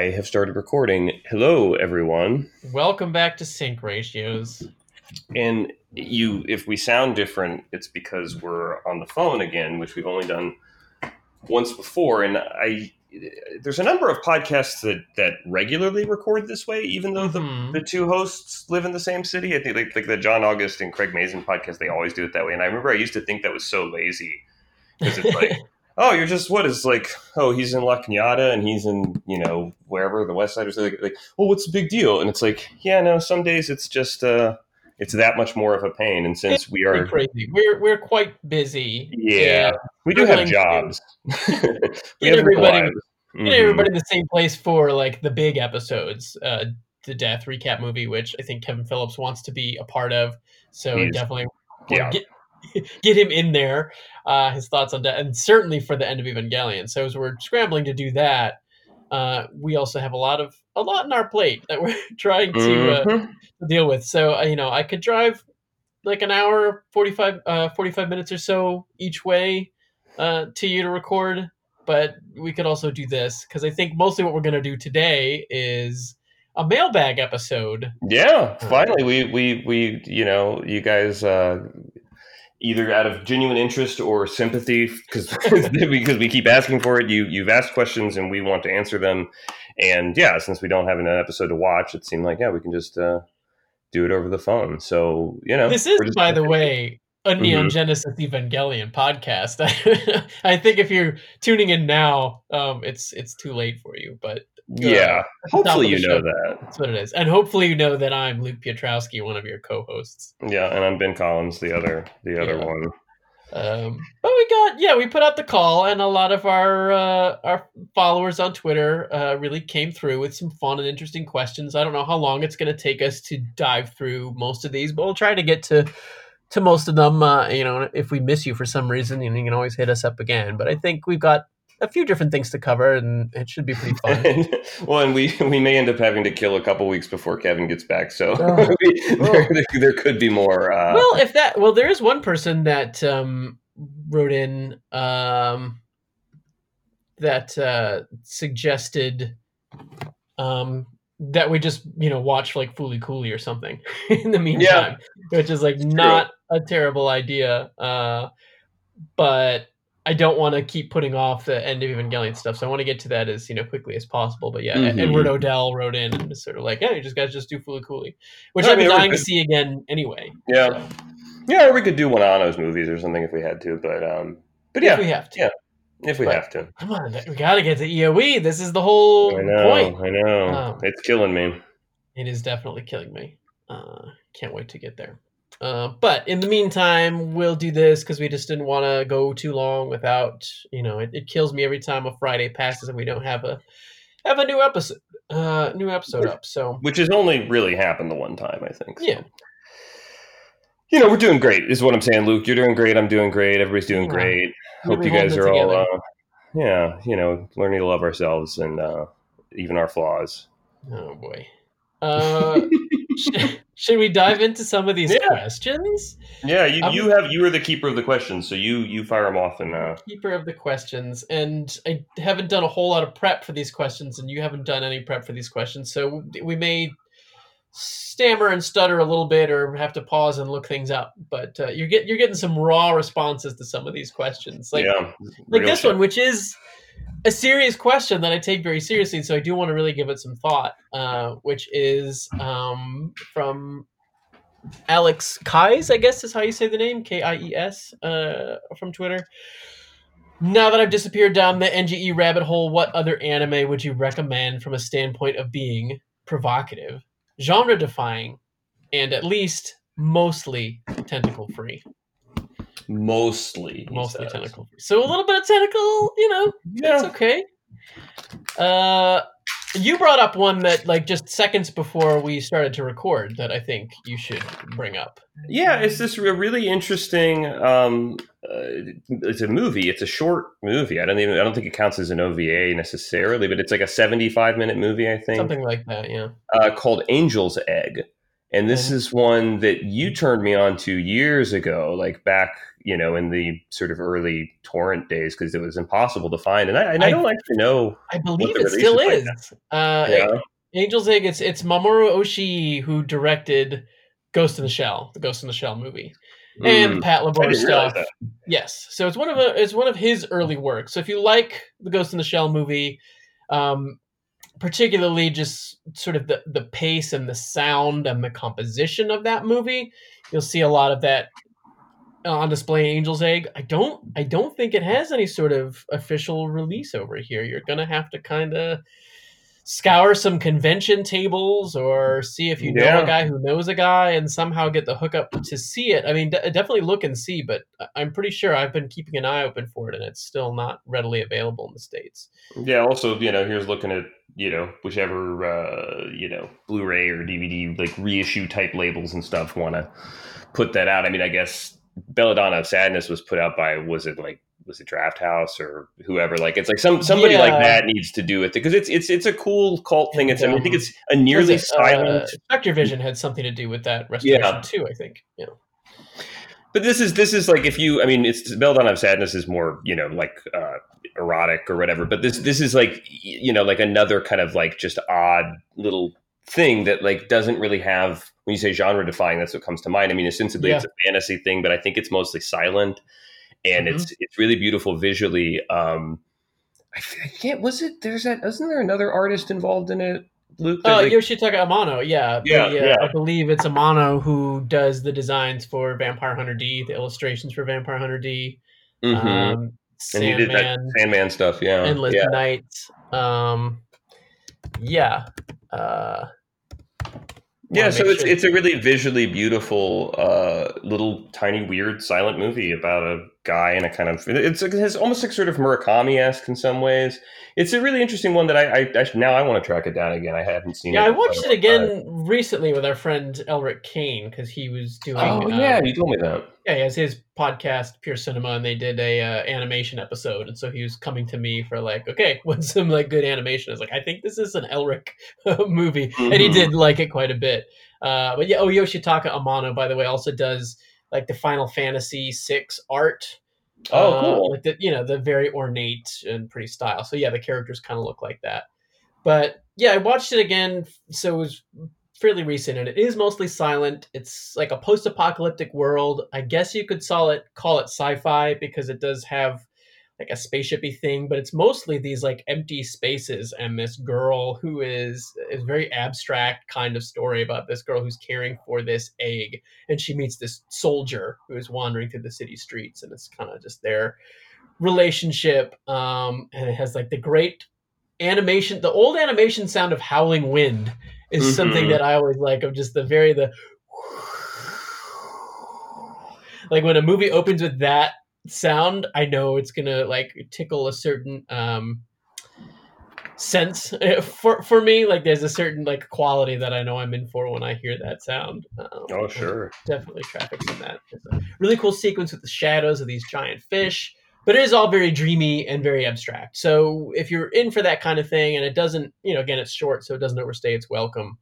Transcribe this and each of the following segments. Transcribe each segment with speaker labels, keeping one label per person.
Speaker 1: I have started recording. Hello, everyone.
Speaker 2: Welcome back to Sync Ratios.
Speaker 1: And you, if we sound different, it's because we're on the phone again, which we've only done once before. And I, there's a number of podcasts that that regularly record this way, even though the,
Speaker 2: Mhm.
Speaker 1: the two hosts live in the same city. I think like, like the John August and Craig Mazin podcast, they always do it that way. And I remember I used to think that was so lazy because it's like. oh, you're just what is like, oh, he's in La Cañada and he's in, you know, wherever the West Side or something. Like, well, what's the big deal? And it's like, yeah, no, some days it's just, uh, it's that much more of a pain. And since we are,
Speaker 2: crazy. We're we're quite busy.
Speaker 1: yeah, we do have jobs. we
Speaker 2: get
Speaker 1: have
Speaker 2: everybody-
Speaker 1: Mhm.
Speaker 2: everybody in the same place for like the big episodes, uh, the death recap movie, which I think Kevin Phillips wants to be a part of. So
Speaker 1: He's-
Speaker 2: definitely
Speaker 1: yeah.
Speaker 2: get get him in there. Uh, his thoughts on that, and certainly for the end of Evangelion. So as we're scrambling to do that, uh, we also have a lot of a lot in our plate that we're trying to. Uh,
Speaker 1: Mhm.
Speaker 2: to deal with. So uh, you know, I could drive like an hour, 45, uh, 45 minutes or so each way uh, to you to record, but we could also do this because I think mostly what we're going to do today is a mailbag episode.
Speaker 1: Yeah, finally, we, we, we, you know, you guys, uh, either out of genuine interest or sympathy, because because we keep asking for it. You you've asked questions and we want to answer them, and yeah, since we don't have an episode to watch, it seemed like yeah, we can just uh, do it over the phone. So you know,
Speaker 2: This is,
Speaker 1: just-
Speaker 2: by the way, a Neon
Speaker 1: Mhm.
Speaker 2: Genesis Evangelion podcast. I think if you're tuning in now, um, it's it's too late for you, but
Speaker 1: yeah.
Speaker 2: top
Speaker 1: Hopefully, you know
Speaker 2: show.
Speaker 1: that.
Speaker 2: that's what it is. And hopefully, you know that I'm Luke Piotrowski, one of your co-hosts.
Speaker 1: Yeah, and I'm Ben Collins, the other the other
Speaker 2: Yeah.
Speaker 1: one.
Speaker 2: Um, but we got yeah, we put out the call, and a lot of our uh, our followers on Twitter uh, really came through with some fun and interesting questions. I don't know how long it's going to take us to dive through most of these, but we'll try to get to to most of them. Uh, you know, if we miss you for some reason, you, know, you can always hit us up again. But I think we've got a few different things to cover, and it should be pretty fun.
Speaker 1: well, and we we may end up having to kill a couple weeks before Kevin gets back, so
Speaker 2: Oh.
Speaker 1: there, there, there could be more. Uh,
Speaker 2: well, if that well, there is one person that um, wrote in um, that uh, suggested um, that we just you know watch like Fooly Cooly or something in the meantime, which is like
Speaker 1: true.
Speaker 2: not a terrible idea. Uh, but I don't want to keep putting off the end of Evangelion stuff, so I want to get to that as you know quickly as possible. But yeah,
Speaker 1: Mhm.
Speaker 2: Edward Odell wrote in and was sort of like, "Yeah, you just guys just do Fooly Cooly," which
Speaker 1: No, I
Speaker 2: I've been
Speaker 1: mean,
Speaker 2: dying to see again anyway.
Speaker 1: yeah,
Speaker 2: so,
Speaker 1: yeah, or we could do one of Anno's movies or something if we had to, but um, but yeah,
Speaker 2: if we have to.
Speaker 1: yeah. if we
Speaker 2: But-
Speaker 1: have to.
Speaker 2: Come on, we gotta get to EOE. This is the whole
Speaker 1: I know,
Speaker 2: point.
Speaker 1: I know,
Speaker 2: Um,
Speaker 1: it's killing me.
Speaker 2: It is definitely killing me. Uh, can't wait to get there. Uh, but in the meantime, we'll do this because we just didn't want to go too long without, you know, it, it kills me every time a Friday passes and we don't have a have a new episode, uh, new episode up. So
Speaker 1: Which has only really happened the one time, I think. so.
Speaker 2: yeah,
Speaker 1: you know, we're doing great. Is what I'm saying, Luke. You're doing great. I'm doing great. Everybody's doing
Speaker 2: Yeah.
Speaker 1: great. Hope you guys are all, uh, yeah, you know, learning to love ourselves and uh, even our flaws.
Speaker 2: oh boy. Uh, should, should we dive into some of these
Speaker 1: Yeah.
Speaker 2: questions?
Speaker 1: Yeah, you,
Speaker 2: I'm-
Speaker 1: you have you are the keeper of the questions, so you you fire them off and uh,
Speaker 2: keeper of the questions and i haven't done a whole lot of prep for these questions and you haven't done any prep for these questions so we may stammer and stutter a little bit or have to pause and look things up but uh, you're get, you're getting some raw responses to some of these questions like
Speaker 1: yeah,
Speaker 2: like this
Speaker 1: shit.
Speaker 2: one which is a serious question that i take very seriously so i do want to really give it some thought uh, which is um, from alex kies i guess is how you say the name k-i-e-s uh, from twitter. Now that i've disappeared down the nge rabbit hole what other anime would you recommend from a standpoint of being provocative genre defying and at least mostly tentacle free
Speaker 1: Mostly,
Speaker 2: mostly
Speaker 1: says.
Speaker 2: tentacle. So a little bit of tentacle, you know, it's
Speaker 1: Yeah,
Speaker 2: okay. Uh, you brought up one that like just seconds before we started to record that I think you should bring up.
Speaker 1: yeah. It's this re- really interesting. Um, uh, it's a movie. It's a short movie. I don't even. I don't think it counts as an OVA necessarily, but it's like a seventy-five minute movie. I think
Speaker 2: Something like that, yeah.
Speaker 1: uh, called Angel's Egg. And this is one that you turned me on to years ago, like back you know, in the sort of early torrent days because it was impossible to find. And I, and I, I don't actually know.
Speaker 2: I believe it still is. uh, yeah. Angel's Egg. It's it's Mamoru Oshii who directed Ghost in the Shell, the Ghost in the Shell movie, mm, and Patlabor stuff. Yes, so it's one of a, it's one of his early works. So if you like the Ghost in the Shell movie, um, particularly just sort of the the pace and the sound and the composition of that movie, you'll see a lot of that on display Angel's Egg. I don't I don't think it has any sort of official release over here. You're gonna have to kind of scour some convention tables or see if you know a guy who knows a guy and somehow get the hookup to see it. I mean, d- definitely look and see, but I'm pretty sure I've been keeping an eye open for it and it's still not readily available in the States.
Speaker 1: Yeah. Also, you know, here's looking at, you know, whichever, uh, you know, Blu ray or DVD, like reissue type labels and stuff want to put that out. I mean, I guess Belladonna of Sadness was put out by, was it like was it Draft House or whoever. Like it's like some somebody yeah. like that needs to do it because it's it's it's a cool cult thing. It's I, mean, I think it's a nearly it, uh, silent. Uh,
Speaker 2: Spectre Vision had something to do with that restoration yeah. too. I think. Yeah.
Speaker 1: But this is this is like if you I mean it's Belladonna of Sadness is more you know like uh, erotic or whatever. But this this is like you know like another kind of like just odd little thing that like doesn't really have when you say genre defying that's what comes to mind i mean ostensibly yeah. it's a fantasy thing but i think it's mostly silent and mm-hmm. it's it's really beautiful visually. Um, I, I, can't. Was it? There's that. Isn't there another artist involved in it?
Speaker 2: Luke. Uh, like, Yoshitaka Amano. Yeah, yeah, uh, yeah. I believe it's Amano who does the designs for Vampire Hunter D, the illustrations for Vampire Hunter D.
Speaker 1: Mm-hmm. Um, and he did that Sandman stuff. Yeah,
Speaker 2: Endless
Speaker 1: yeah.
Speaker 2: Nights. Um, yeah. Uh,
Speaker 1: yeah, so it's sure. it's a really visually beautiful, uh, little tiny weird silent movie about a guy and a kind of it's it has almost like sort of Murakami esque in some ways. It's a really interesting one that I, I, I now I want to track it down again. I haven't seen
Speaker 2: yeah,
Speaker 1: it.
Speaker 2: Yeah, I watched it again time. recently with our friend Elric Kane because he was doing.
Speaker 1: Oh yeah, um, you told me that.
Speaker 2: Yeah, he has his podcast Pure Cinema, and they did a uh, animation episode, and so he was coming to me for like, okay, what's some like good animation? I was like, I think this is an Elric movie, mm-hmm. and he mm-hmm. did like it quite a bit. Uh, but yeah, oh Yoshitaka Amano, by the way, also does like the Final Fantasy VI art.
Speaker 1: Oh, uh, cool!
Speaker 2: Like the you know the very ornate and pretty style. So yeah, the characters kind of look like that. But yeah, I watched it again, so it was fairly recent, and it is mostly silent. It's like a post-apocalyptic world. I guess you could call it call it sci-fi because it does have like a spaceshipy thing, but it's mostly these like empty spaces and this girl who is is very abstract kind of story about this girl who's caring for this egg, and she meets this soldier who is wandering through the city streets, and it's kind of just their relationship. Um, and it has like the great animation, the old animation sound of howling wind is mm-hmm. something that I always like. Of just the very the like when a movie opens with that sound, I know it's gonna like tickle a certain um sense for for me. Like there's a certain like quality that I know I'm in for when I hear that sound.
Speaker 1: Um, oh sure,
Speaker 2: definitely traffics in that. Really cool sequence with the shadows of these giant fish. But it is all very dreamy and very abstract. So if you're in for that kind of thing, and it doesn't, you know, again, it's short, so it doesn't overstay its welcome.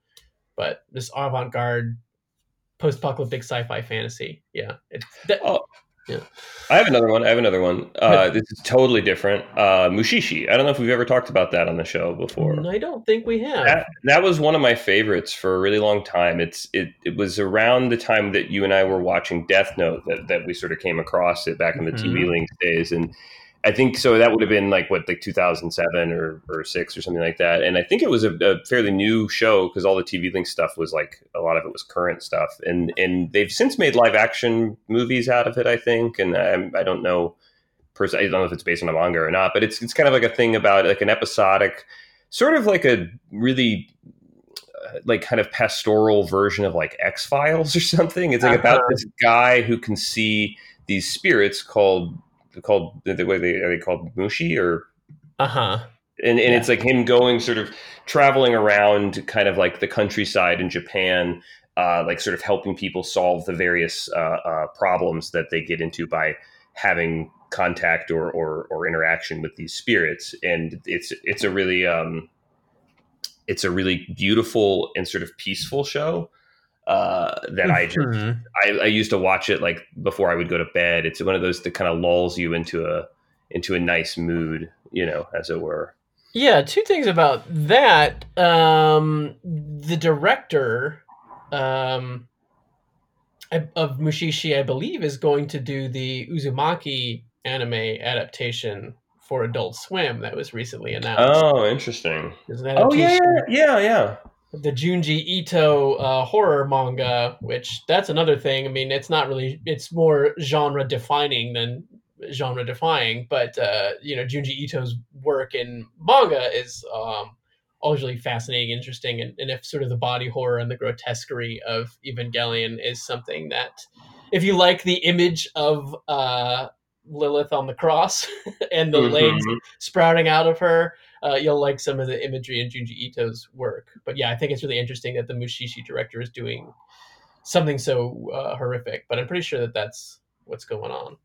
Speaker 2: But this avant-garde, post-apocalyptic sci-fi fantasy, yeah, it's. That,
Speaker 1: oh, yeah. I have another one. I have another one. Uh, this is totally different. Uh, Mushishi. I don't know if we've ever talked about that on the show before.
Speaker 2: I don't think we have.
Speaker 1: That, that, was one of my favorites for a really long time. It's it, it was around the time that you and I were watching Death Note that, that we sort of came across it back in the mm-hmm. TV Links days. And I think so. That would have been like what, like 2007 or, or six or something like that. And I think it was a, a fairly new show because all the TV Link stuff was like a lot of it was current stuff. And and they've since made live action movies out of it. I think, and I, I don't know, pers- I don't know if it's based on a manga or not, but it's it's kind of like a thing about like an episodic, sort of like a really uh, like kind of pastoral version of like X Files or something. It's like uh-huh. about this guy who can see these spirits called called the way they are they called Mushi or
Speaker 2: uh huh.
Speaker 1: And and yeah. it's like him going sort of traveling around kind of like the countryside in Japan, uh, like sort of helping people solve the various uh, uh, problems that they get into by having contact or, or or interaction with these spirits. And it's it's a really um, it's a really beautiful and sort of peaceful show. Uh, that I just
Speaker 2: Mhm.
Speaker 1: I, I used to watch it like before I would go to bed. It's one of those that kind of lulls you into a into a nice mood, you know, as it were.
Speaker 2: Yeah, two things about that. Um, the director um, of Mushishi, I believe, is going to do the Uzumaki anime adaptation for Adult Swim that was recently announced.
Speaker 1: Oh, interesting. Oh yeah, yeah, yeah.
Speaker 2: The Junji Ito uh, horror manga, which that's another thing. I mean, it's not really, it's more genre defining than genre defying, but uh, you know, Junji Ito's work in manga is um, always really fascinating, interesting, and, and if sort of the body horror and the grotesquerie of Evangelion is something that, if you like the image of uh, Lilith on the cross and the legs
Speaker 1: Mhm.
Speaker 2: sprouting out of her, uh, you'll like some of the imagery in Junji Ito's work. But yeah, I think it's really interesting that the Mushishi director is doing something so uh, horrific. But I'm pretty sure that that's what's going on.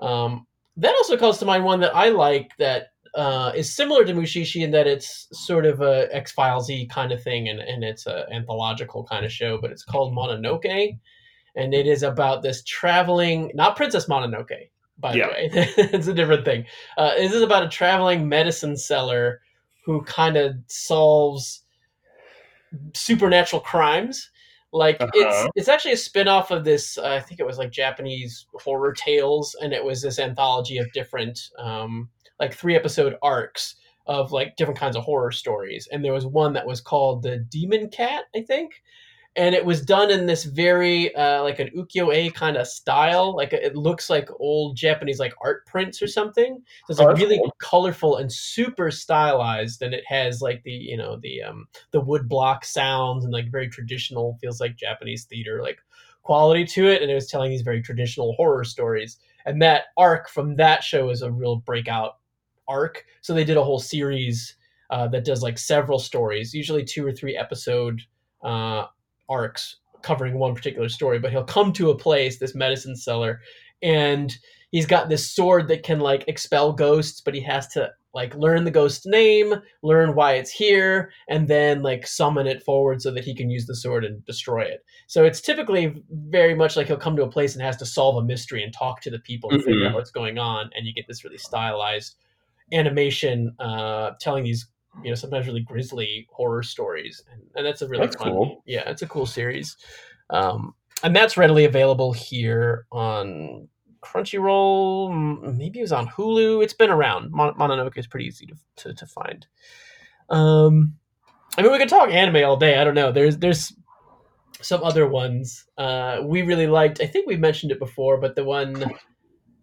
Speaker 2: Um, that also calls to mind one that I like that uh, is similar to Mushishi in that it's sort of a X Filesy kind of thing, and, and it's an anthological kind of show. But it's called Mononoke, and it is about this traveling, not Princess Mononoke, by
Speaker 1: Yeah.
Speaker 2: the way. it's a different thing. Uh, this is about a traveling medicine seller who kind of solves supernatural crimes. Like it's
Speaker 1: Uh-huh.
Speaker 2: it's actually a spin-off of this uh, I think it was like Japanese horror tales and it was this anthology of different um like three episode arcs of like different kinds of horror stories and there was one that was called the Demon Cat, I think. And it was done in this very uh, like an ukiyo-e kind of style. Like it looks like old Japanese like art prints or something. So it's
Speaker 1: Oh,
Speaker 2: like really colorful and super stylized, and it has like the you know the um the wood block sounds and like very traditional feels like Japanese theater like quality to it. And it was telling these very traditional horror stories. And that arc from that show is a real breakout arc. So they did a whole series uh, that does like several stories, usually two or three episode uh, arcs covering one particular story. But he'll come to a place, this medicine seller, and he's got this sword that can like expel ghosts, but he has to like learn the ghost's name, learn why it's here, and then like summon it forward so that he can use the sword and destroy it. So it's typically very much like he'll come to a place and has to solve a mystery and talk to the people and figure
Speaker 1: Mhm.
Speaker 2: out what's going on, and you get this really stylized animation uh, telling these you know sometimes really grisly horror stories, and, and that's a really
Speaker 1: That's
Speaker 2: fun.
Speaker 1: cool.
Speaker 2: Yeah, it's a cool series, um, and that's readily available here on Crunchyroll. Maybe it was on Hulu. It's been around. Mon- Mononoke is pretty easy to to, to find. Um, I mean, we could talk anime all day. I don't know. There's there's some other ones uh, we really liked. I think we mentioned it before, but the one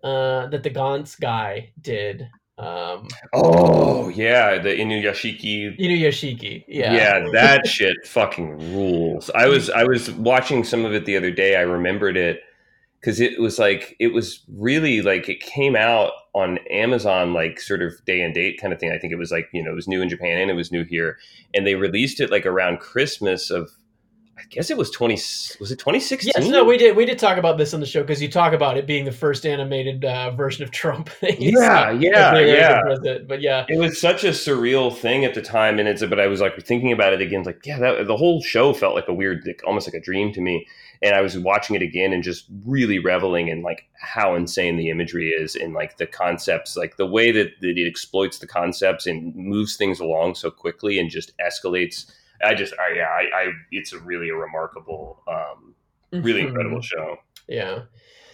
Speaker 2: uh, that the Gantz guy did, um,
Speaker 1: Oh yeah, the Inuyashiki.
Speaker 2: Inuyashiki. Yeah.
Speaker 1: Yeah. that shit fucking rules. I was I was watching some of it the other day. I remembered it because it was like it was really like it came out on Amazon like sort of day and date kind of thing. I think it was like you know it was new in Japan and it was new here, and they released it like around Christmas of. I guess it was twenty. Was it twenty sixteen?
Speaker 2: Yes, no, we did. We did talk about this on the show because you talk about it being the first animated uh, version of Trump.
Speaker 1: Yeah, yeah, yeah.
Speaker 2: But yeah,
Speaker 1: It was such a surreal thing at the time, and it's. But I was like thinking about it again, like yeah, that, the whole show felt like a weird, like, almost like a dream to me. And I was watching it again and just really reveling in like how insane the imagery is, and like the concepts, like the way that, that it exploits the concepts and moves things along so quickly and just escalates. I just, I, yeah, I, I it's a really a remarkable, um, really
Speaker 2: Mhm.
Speaker 1: incredible show.
Speaker 2: Yeah.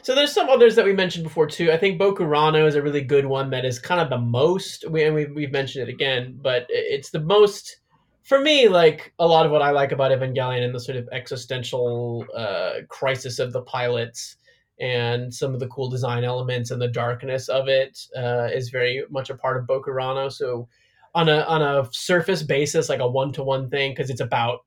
Speaker 2: So there's some others that we mentioned before too. I think Bokurano is a really good one that is kind of the most. We and we've, we've mentioned it again, but it's the most for me. Like a lot of what I like about Evangelion and the sort of existential uh, crisis of the pilots and some of the cool design elements and the darkness of it uh, is very much a part of Bokurano. So on a on a surface basis, like a one to one thing, because it's about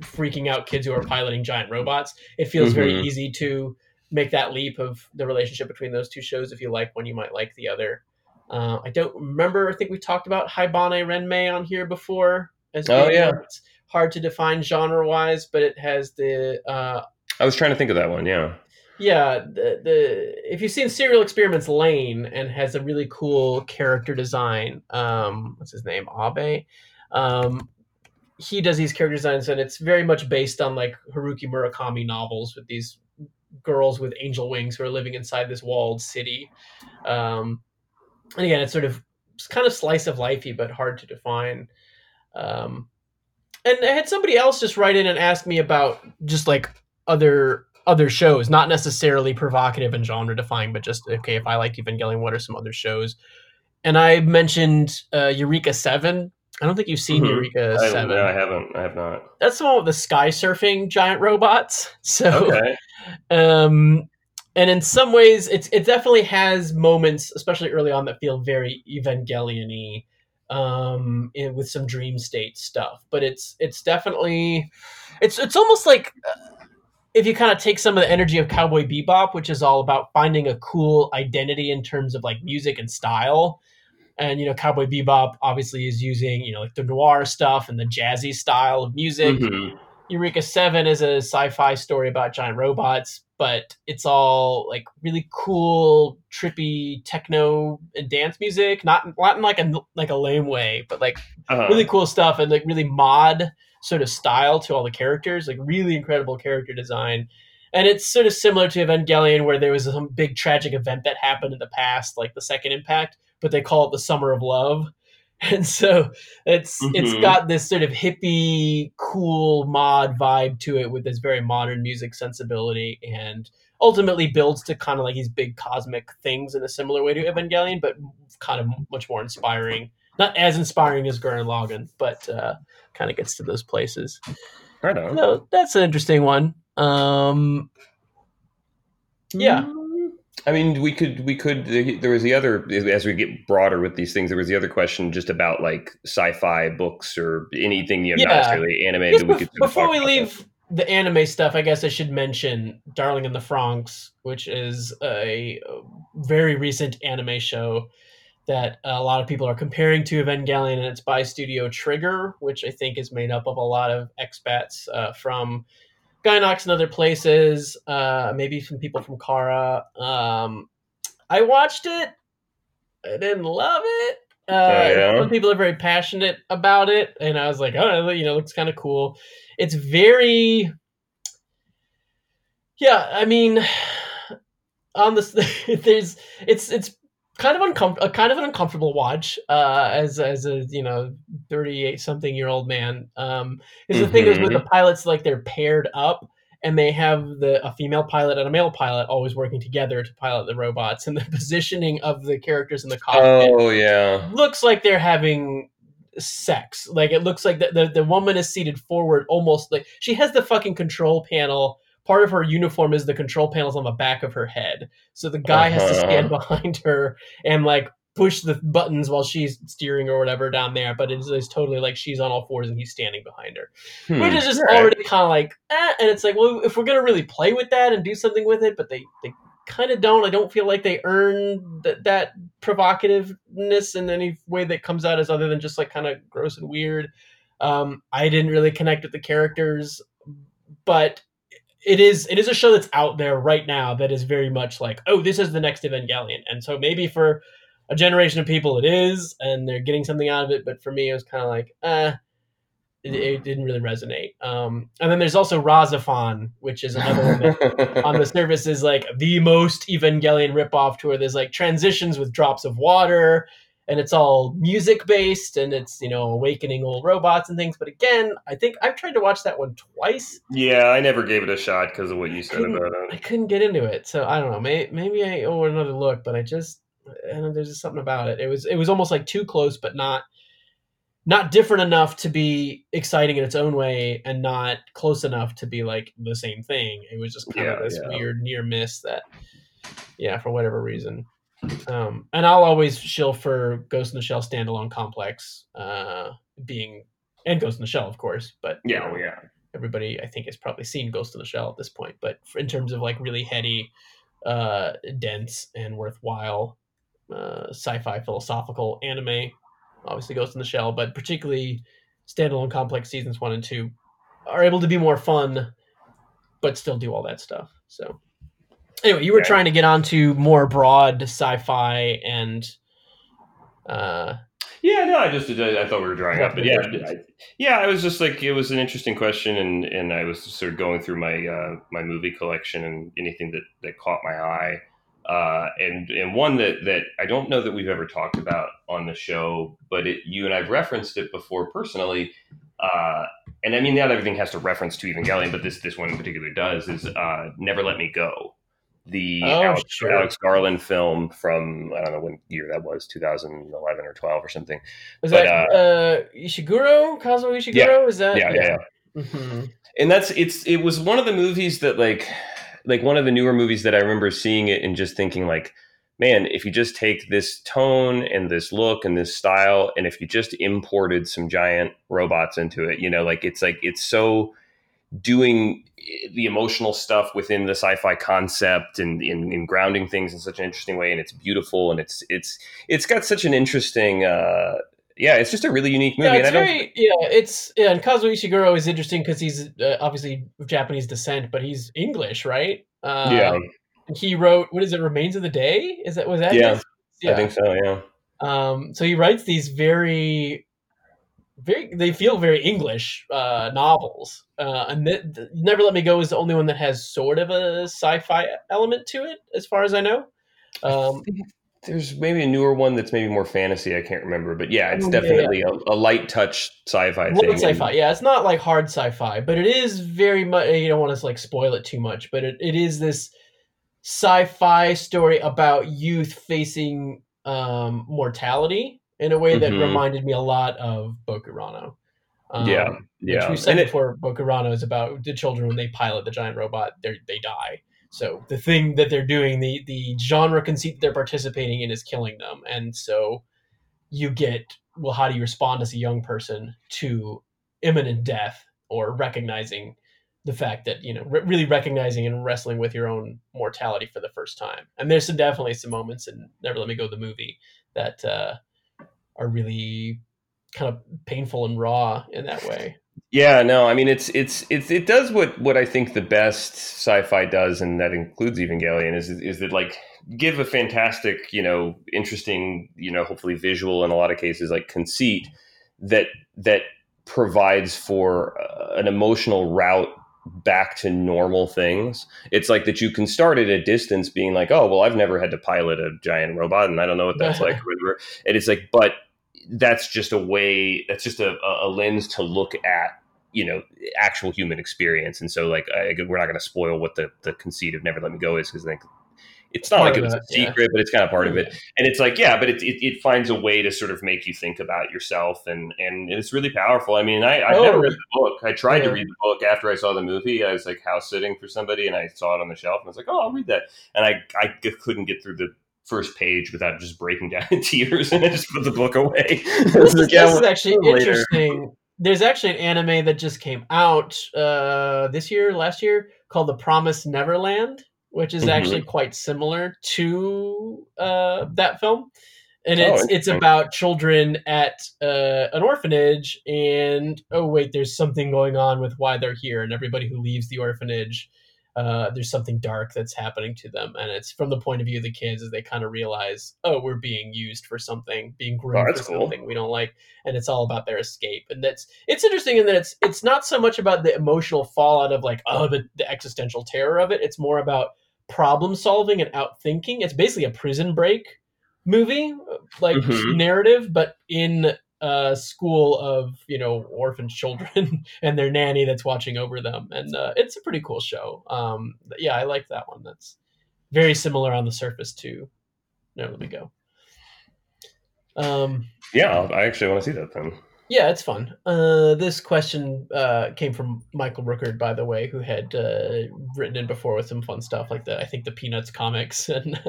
Speaker 2: freaking out kids who are piloting giant robots. It feels very
Speaker 1: Mhm.
Speaker 2: easy to make that leap of the relationship between those two shows. If you like one, you might like the other. Uh, I don't remember. I think we talked about Haibane Renmei on here before. As
Speaker 1: Oh, yeah.
Speaker 2: that's hard to define genre wise, but it has the uh,
Speaker 1: I was trying to think of that one. Yeah.
Speaker 2: Yeah the the if you've seen Serial Experiments Lain and has a really cool character design. Um, what's his name? Abe. Um, he does these character designs, and it's very much based on like Haruki Murakami novels with these girls with angel wings who are living inside this walled city. Um, and again, it's sort of it's kind of slice of lifey, but hard to define. Um, and I had somebody else just write in and ask me about just like other other shows, not necessarily provocative and genre defining, but just okay, if I like Evangelion, what are some other shows? And I mentioned uh, Eureka Seven. I don't think you've seen
Speaker 1: Mhm.
Speaker 2: Eureka
Speaker 1: I,
Speaker 2: Seven.
Speaker 1: no, I haven't. I have not.
Speaker 2: That's the one with the sky surfing giant robots. So
Speaker 1: Okay.
Speaker 2: um and in some ways it's it definitely has moments especially early on that feel very evangelion-y um in, with some dream state stuff but it's it's definitely it's it's almost like uh, if you kind of take some of the energy of cowboy bebop which is all about finding a cool identity in terms of like music and style and you know cowboy bebop obviously is using you know like the noir stuff and the jazzy style of music
Speaker 1: Mhm.
Speaker 2: Eureka 7 is a sci-fi story about giant robots, but it's all like really cool, trippy techno and dance music, not not in like a like a lame way, but like
Speaker 1: Uh-huh.
Speaker 2: really cool stuff and like really mod sort of style to all the characters, like really incredible character design. And it's sort of similar to Evangelion where there was some big tragic event that happened in the past, like the second impact, but they call it the summer of love. And so it's it's
Speaker 1: Mhm.
Speaker 2: got this sort of hippie, cool mod vibe to it with this very modern music sensibility, and ultimately builds to kind of like these big cosmic things in a similar way to Evangelion, but kind of much more inspiring. Not as inspiring as Gurren Lagann, but uh, kind of gets to those places.
Speaker 1: Right on.
Speaker 2: So that's an interesting one. Um, yeah.
Speaker 1: I mean, we could, we could. There was the other, as we get broader with these things. There was the other question just about like sci-fi books or anything, you know,
Speaker 2: Yeah.
Speaker 1: not necessarily anime.
Speaker 2: I
Speaker 1: that we could
Speaker 2: before we
Speaker 1: about
Speaker 2: leave the anime stuff, I guess I should mention Darling in the Franxx, which is a very recent anime show that a lot of people are comparing to Evangelion, and it's by Studio Trigger, which I think is made up of a lot of expats uh, from Gainax and other places, uh, maybe some people from Khara. Um, I watched it. I didn't love it. Uh,
Speaker 1: Oh, yeah?
Speaker 2: Some people are very passionate about it, and I was like, oh, you know, it looks kind of cool. It's very, yeah. I mean, on this, there's it's it's kind of uncomfortable, kind of an uncomfortable watch uh, as as a you know thirty eight something year old man. Um, is the thing is with the pilots like they're paired up and they have the a female pilot and a male pilot always working together to pilot the robots and the positioning of the characters in the cockpit
Speaker 1: Oh yeah.
Speaker 2: looks like they're having sex like it looks like the, the, the woman is seated forward almost like she has the fucking control panel part of her uniform is the control panels on the back of her head so the guy has to
Speaker 1: Uh-huh.
Speaker 2: stand behind her and like push the buttons while she's steering or whatever down there but it's, it's totally like she's on all fours and he's standing behind her
Speaker 1: Hmm.
Speaker 2: which is just
Speaker 1: right.
Speaker 2: already kind of like, eh, and it's like, well, if we're gonna really play with that and do something with it, but they they kind of don't. I don't feel like they earn th- that provocativeness in any way that comes out as other than just like kind of gross and weird. Um, I didn't really connect with the characters, but it is it is a show that's out there right now that is very much like, oh, this is the next Evangelion, and so maybe for a generation of people it is, and they're getting something out of it. But for me, it was kind of like, eh, it, it didn't really resonate. Um, and then there's also RahXephon, which is another one that on the surface is like the most Evangelion ripoff to where there's like transitions with drops of water and it's all music based and it's, you know, awakening old robots and things. But again, I think I've tried to watch that one twice.
Speaker 1: yeah, I never gave it a shot because of what you said about it I
Speaker 2: couldn't get into it. So I don't know. May, maybe I owe another look, but I just, I know, there's just something about it. It was, it was almost like too close, but not, not different enough to be exciting in its own way and not close enough to be like the same thing. It was just kind
Speaker 1: Yeah,
Speaker 2: of this
Speaker 1: yeah.
Speaker 2: weird near miss that, yeah, for whatever reason. Um, and I'll always shill for Ghost in the Shell standalone complex, uh, being and Ghost in the Shell, of course. But you
Speaker 1: Yeah,
Speaker 2: know,
Speaker 1: yeah.
Speaker 2: everybody I think has probably seen Ghost in the Shell at this point. But in terms of like really heady, uh, dense and worthwhile uh, sci-fi philosophical anime, obviously Ghost in the Shell, but particularly standalone complex seasons one and two are able to be more fun, but still do all that stuff. So anyway, you were
Speaker 1: Yeah.
Speaker 2: trying to get onto more broad sci-fi and uh,
Speaker 1: Yeah, no, I just I thought we were drawing up, but yeah, I, yeah, I was just like it was an interesting question, and and I was sort of going through my uh, my movie collection and anything that that caught my eye, uh, and and one that that I don't know that we've ever talked about on the show, but it, you and I've referenced it before personally, uh, and I mean not everything has to reference to Evangelion, but this this one in particular does is uh, Never Let Me Go the oh, Alex, sure. Alex, Garland film from I don't know when year that was, 2011 or 12 or something.
Speaker 2: Was but, that uh, uh, Ishiguro Kazuo Ishiguro?
Speaker 1: Yeah,
Speaker 2: is that
Speaker 1: yeah yeah, yeah. Mm-hmm. And that's it's it was one of the movies that like like one of the newer movies that I remember seeing it and just thinking like man if you just take this tone and this look and this style and if you just imported some giant robots into it you know like it's like it's so doing the emotional stuff within the sci-fi concept and in, grounding things in such an interesting way and it's beautiful and it's it's it's got such an interesting uh yeah it's just a really unique movie
Speaker 2: yeah, it's very yeah it's yeah and kazuo ishiguro is interesting because he's uh, obviously of japanese descent but he's english right?
Speaker 1: Uh, yeah.
Speaker 2: he wrote what is it remains of the day? Is that was that
Speaker 1: yeah, yeah. i think so yeah.
Speaker 2: Um so he writes these very very they feel very English uh, novels, uh, and th- th- Never Let Me Go is the only one that has sort of a sci-fi element to it, as far as I know. Um,
Speaker 1: There's maybe a newer one that's maybe more fantasy. I can't remember, but yeah, it's definitely yeah. A, a, light touch sci-fi light thing.
Speaker 2: Sci-fi, yeah, it's not like hard sci-fi, but it is very much. You don't want to like spoil it too much, but it, it is this sci-fi story about youth facing um, mortality in a way that mm-hmm. reminded me a lot of Bokurano.
Speaker 1: Um, yeah, yeah.
Speaker 2: We said and before, it, Bokurano is about the children when they pilot the giant robot, they they die. So the thing that they're doing, the the genre conceit they're participating in, is killing them, and so you get well, how do you respond as a young person to imminent death or recognizing the fact that you know re- really recognizing and wrestling with your own mortality for the first time? And there's some, definitely some moments in Never Let Me Go, the movie, that uh, are really kind of painful and raw in that way.
Speaker 1: Yeah, no, I mean it's it's it's it does what what I think the best sci-fi does, and that includes Evangelion, is is that like give a fantastic, you know, interesting, you know, hopefully visual in a lot of cases, like conceit that that provides for uh, an emotional route back to normal things. It's like that you can start at a distance being like, oh, well, I've never had to pilot a giant robot and I don't know what that's like. And it's like, but that's just a way, that's just a, a lens to look at, you know, actual human experience. And so, like, I, we're not going to spoil what the, the conceit of Never Let Me Go is because I think it's not like it was a secret, yeah. but it's kind of part of it. And it's like, yeah, but it, it, it, finds a way to sort of make you think about yourself, and and it's really powerful. I mean, I I oh. never read the book. I tried yeah. to read the book after I saw the movie. I was like house sitting for somebody, and I saw it on the shelf, and I was like, oh, I'll read that. And I I couldn't get through the first page without just breaking down in tears, and I just put the book away.
Speaker 2: this, is, this is actually interesting. There's actually an anime that just came out uh, this year, last year, called The Promised Neverland which is mm-hmm. actually quite similar to uh, that film. And oh, it's it's about children at uh, an orphanage, and oh wait, there's something going on with why they're here, and everybody who leaves the orphanage uh, there's something dark that's happening to them, and it's from the point of view of the kids as they kind of realize, oh, we're being used for something, being groomed oh, for cool. something we don't like, and it's all about their escape. And that's it's interesting in that it's it's not so much about the emotional fallout of like oh the, the existential terror of it. It's more about problem solving and outthinking. It's basically a prison break movie, like mm-hmm. narrative, but in a school of you know orphan children and their nanny that's watching over them, and uh, it's a pretty cool show. Um, yeah, I like that one. That's very similar on the surface to. No, let me go. Um,
Speaker 1: yeah, I actually want to see that then.
Speaker 2: Yeah, it's fun. Uh, this question uh, came from Michael Rookard, by the way, who had uh, written in before with some fun stuff like the I think the Peanuts comics and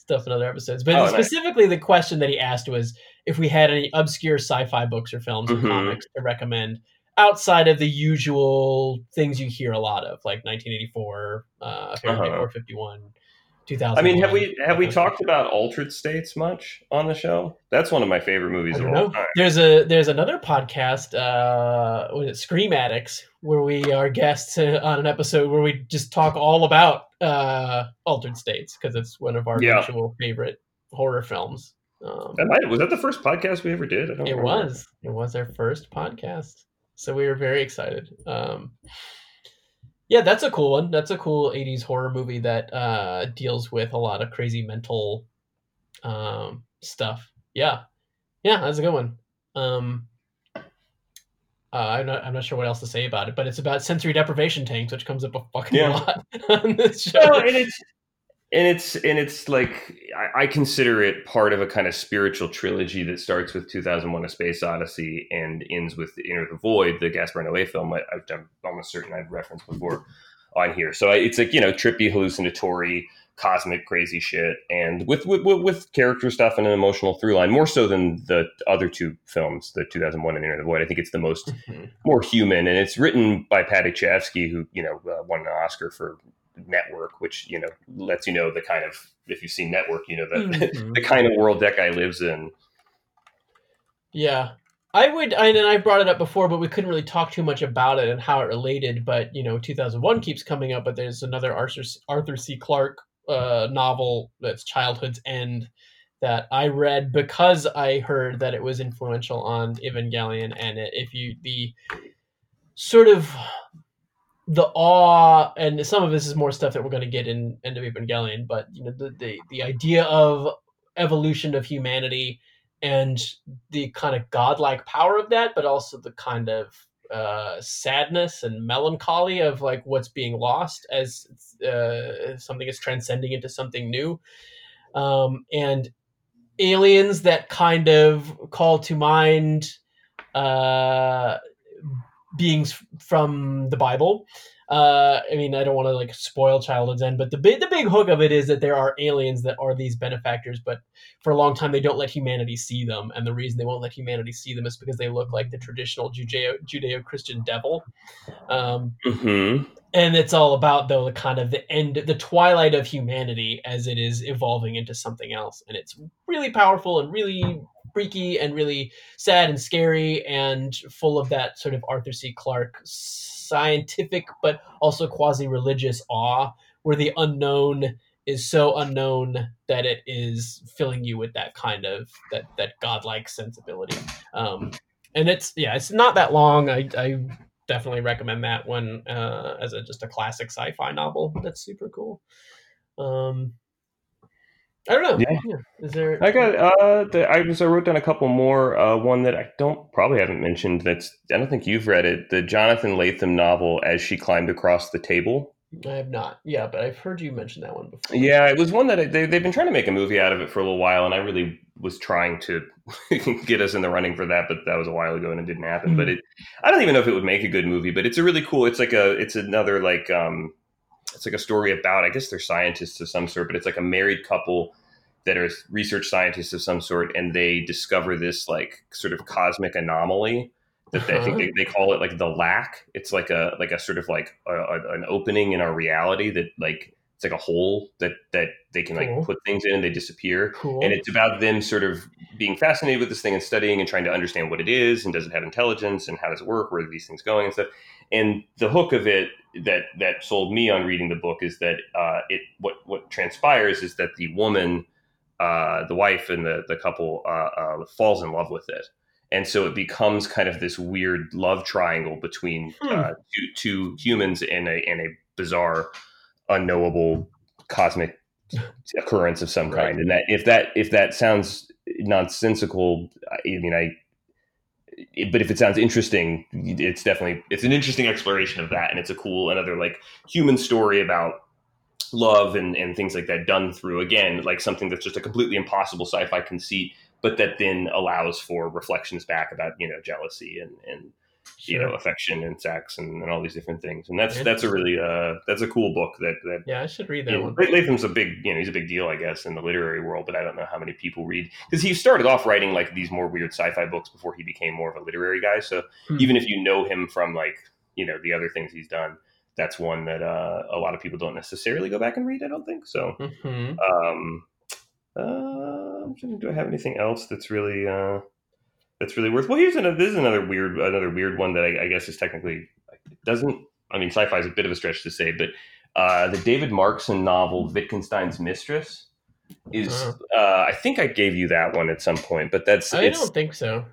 Speaker 2: stuff in other episodes. But oh, specifically, nice. the question that he asked was if we had any obscure sci-fi books or films mm-hmm. or comics to recommend outside of the usual things you hear a lot of, like 1984, uh, Fahrenheit uh-huh. 451, 2000.
Speaker 1: I mean, have we have we talked about Altered States much on the show? That's one of my favorite movies of all time.
Speaker 2: There's a there's another podcast, uh, was it Scream Addicts, where we are guests on an episode where we just talk all about uh, Altered States because it's one of our yeah. favorite horror films. Um,
Speaker 1: That might, was that the first podcast we ever did? I don't
Speaker 2: it
Speaker 1: remember.
Speaker 2: was. It was our first podcast, so we were very excited. Um, yeah, that's a cool one. That's a cool '80s horror movie that uh, deals with a lot of crazy mental um, stuff. Yeah, yeah, that's a good one. Um, uh, I'm not. I'm not sure what else to say about it, but it's about sensory deprivation tanks, which comes up a fucking
Speaker 1: Yeah.
Speaker 2: lot on this show.
Speaker 1: Well, and it's and it's and it's like I, I consider it part of a kind of spiritual trilogy that starts with 2001: A Space Odyssey and ends with Enter the Void, the Gaspar Noé film. I, I'm almost certain I've referenced before on here. So I, it's like you know trippy, hallucinatory, cosmic, crazy shit, and with with with- character stuff and an emotional through line, more so than the other two films, the 2001 and Enter the Void. I think it's the most
Speaker 2: Mhm.
Speaker 1: more human, and it's written by Paddy Chayefsky, who you know uh, won an Oscar for Network, which you know lets you know the kind of if you've seen Network, you know the
Speaker 2: Mhm.
Speaker 1: the kind of world that guy lives in.
Speaker 2: Yeah. I would, I, and I brought it up before, but we couldn't really talk too much about it and how it related. But you know, 2001 keeps coming up, but there's another Arthur Arthur C. Clarke uh, novel that's Childhood's End that I read because I heard that it was influential on Evangelion, and it, if you the sort of the awe and some of this is more stuff that we're going to get in End of Evangelion, but you know the the, the idea of evolution of humanity and the kind of godlike power of that, but also the kind of uh, sadness and melancholy of like what's being lost as uh, something is transcending into something new, um, and aliens that kind of call to mind uh, beings from the Bible. Uh, I mean, I don't want to like spoil Childhood's End, but the big the big hook of it is that there are aliens that are these benefactors, but for a long time they don't let humanity see them, and the reason they won't let humanity see them is because they look like the traditional Judeo Judeo Christian devil. Um,
Speaker 1: Mm-hmm.
Speaker 2: and it's all about though the kind of the end the twilight of humanity as it is evolving into something else and it's really powerful and really freaky and really sad and scary and full of that sort of arthur c clarke scientific but also quasi-religious awe where the unknown is so unknown that it is filling you with that kind of that that godlike sensibility um and it's yeah it's not that long i i definitely recommend that one uh, as a just a classic sci-fi novel. That's super cool. Um, I don't know.
Speaker 1: Yeah.
Speaker 2: Is there?
Speaker 1: I got uh, the, I was I wrote down a couple more. Uh, one that I don't probably haven't mentioned. That's I don't think you've read it. The Jonathan Lethem novel, As She Climbed Across the Table.
Speaker 2: I have not. Yeah, but I've heard you mention that one before.
Speaker 1: Yeah, it was one that I, they, they've been trying to make a movie out of it for a little while, and I really was trying to get us in the running for that, but that was a while ago and it didn't happen. But it, I don't even know if it would make a good movie, but it's a really cool. It's like a, it's another like, um, it's like a story about. I guess they're scientists of some sort, but it's like a married couple that are research scientists of some sort, and they discover this like sort of cosmic anomaly that they, I think
Speaker 2: Uh-huh.
Speaker 1: they, they call it like the lack. It's like a like a sort of like a, a, an opening in our reality that like it's like a hole that that they can
Speaker 2: Cool.
Speaker 1: like put things in and they disappear.
Speaker 2: Cool.
Speaker 1: And it's about them sort of being fascinated with this thing and studying and trying to understand what it is and does it have intelligence and how does it work? Where are these things going and stuff? And the hook of it that that sold me on reading the book is that uh, it what what transpires is that the woman, uh, the wife and the the couple uh, uh, falls in love with it. And so it becomes kind of this weird love triangle between
Speaker 2: Hmm.
Speaker 1: uh, two, two humans in a in a bizarre, unknowable cosmic occurrence of some
Speaker 2: Right.
Speaker 1: kind. And that if that if that sounds nonsensical, I I mean, I. But if it sounds interesting, it's definitely it's an interesting exploration of that, and it's a cool another like human story about love and and things like that done through again like something that's just a completely impossible sci-fi conceit, but that then allows for reflections back about you know jealousy and and you know affection and sex and, and all these different things, and that's that's a really uh that's a cool book that that
Speaker 2: yeah, I should read that
Speaker 1: you know,
Speaker 2: one.
Speaker 1: Lethem's a big, you know, he's a big deal, I guess, in the literary world. But I don't know how many people read because he started off writing like these more weird sci-fi books before he became more of a literary guy. So
Speaker 2: Hmm.
Speaker 1: even if you know him from like you know the other things he's done, that's one that uh, a lot of people don't necessarily go back and read. I don't think so.
Speaker 2: Mhm.
Speaker 1: Um, uh, do I have anything else that's really uh, that's really worth? Well, here's another. This is another weird, another weird one that I, I guess is technically doesn't. I mean, sci-fi is a bit of a stretch to say, but uh, the David Markson novel Wittgenstein's Mistress. is uh, I think I gave you that one at some point, but that's
Speaker 2: I don't think so.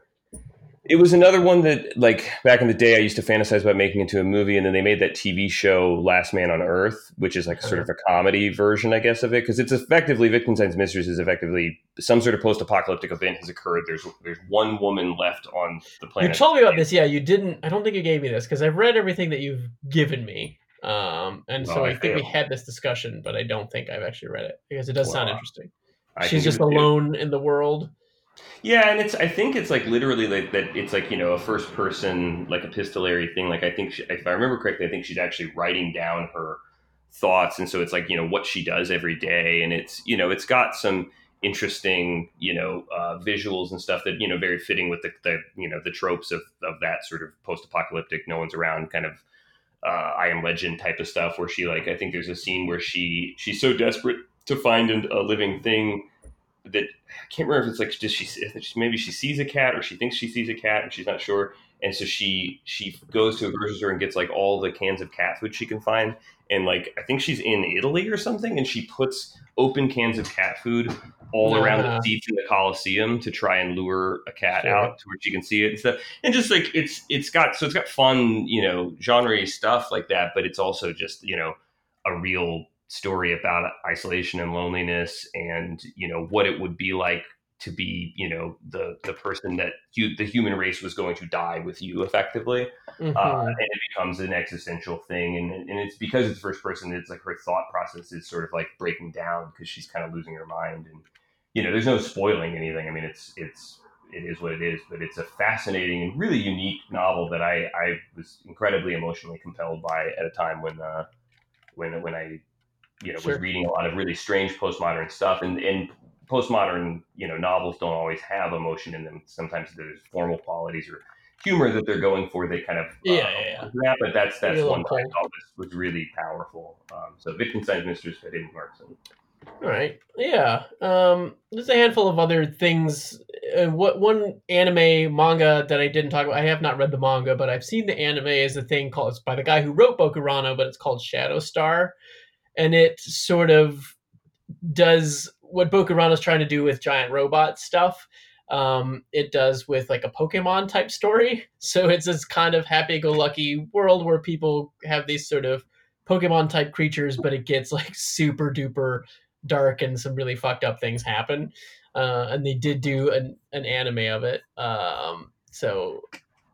Speaker 1: It was another one that, like back in the day, I used to fantasize about making into a movie, and then they made that TV show Last Man on Earth, which is like sort of a comedy version, I guess, of it, because it's effectively Wittgenstein's Mistress is effectively some sort of post-apocalyptic event has occurred. There's there's one woman left on the planet.
Speaker 2: You told me about this, yeah. You didn't. I don't think you gave me this because I've read everything that you've given me, um, and so
Speaker 1: Oh,
Speaker 2: I,
Speaker 1: I
Speaker 2: think we had this discussion, but I don't think I've actually read it because it does sound interesting.
Speaker 1: I
Speaker 2: She's just
Speaker 1: give it you.
Speaker 2: alone in the world.
Speaker 1: Yeah, and it's I think it's like literally like that. It's like you know a first person like epistolary thing. Like I think she, if I remember correctly, I think she's actually writing down her thoughts, and so it's like you know what she does every day, and it's you know it's got some interesting you know uh, visuals and stuff that you know very fitting with the, the you know the tropes of of that sort of post apocalyptic no one's around kind of uh, I am Legend type of stuff where she like I think there's a scene where she she's so desperate to find a living thing that I can't remember if it's like does she maybe she sees a cat or she thinks she sees a cat and she's not sure. And so she she goes to a grocery store and gets like all the cans of cat food she can find. And like I think she's in Italy or something and she puts open cans of cat food all around the seats in the Coliseum to try and lure a cat
Speaker 2: Sure.
Speaker 1: out to where she can see it and stuff. And just like it's it's got so it's got fun you know genre stuff like that but it's also just you know a real story about isolation and loneliness and you know what it would be like to be you know the the person that you, the human race was going to die with you effectively
Speaker 2: Mhm.
Speaker 1: uh, and it becomes an existential thing. And, and it's because it's first person it's like her thought process is sort of like breaking down because she's kind of losing her mind. And you know there's no spoiling anything. I mean it's it's it is what it is but it's a fascinating and really unique novel that i i was incredibly emotionally compelled by at a time when uh when when i you know
Speaker 2: Sure.
Speaker 1: was reading a lot of really strange postmodern stuff and and postmodern you know novels don't always have emotion in them sometimes there's formal qualities or humor that they're going for they kind of uh,
Speaker 2: Yeah, yeah, yeah.
Speaker 1: yeah, but that's that's one that I thought was, was really powerful. Um, so Wittgenstein's Mistress by David Markson.
Speaker 2: All right. Yeah. Um, there's a handful of other things. Uh, what one anime manga that I didn't talk about? I have not read the manga, but I've seen the anime is a thing called. It's by the guy who wrote Bokurano, but it's called Shadow Star, and it sort of does what Bokurano is trying to do with giant robot stuff. Um, it does with like a Pokemon type story. So it's this kind of happy-go-lucky world where people have these sort of Pokemon type creatures, but it gets like super duper dark and some really fucked up things happen. Uh, and they did do an, an anime of it. Um, so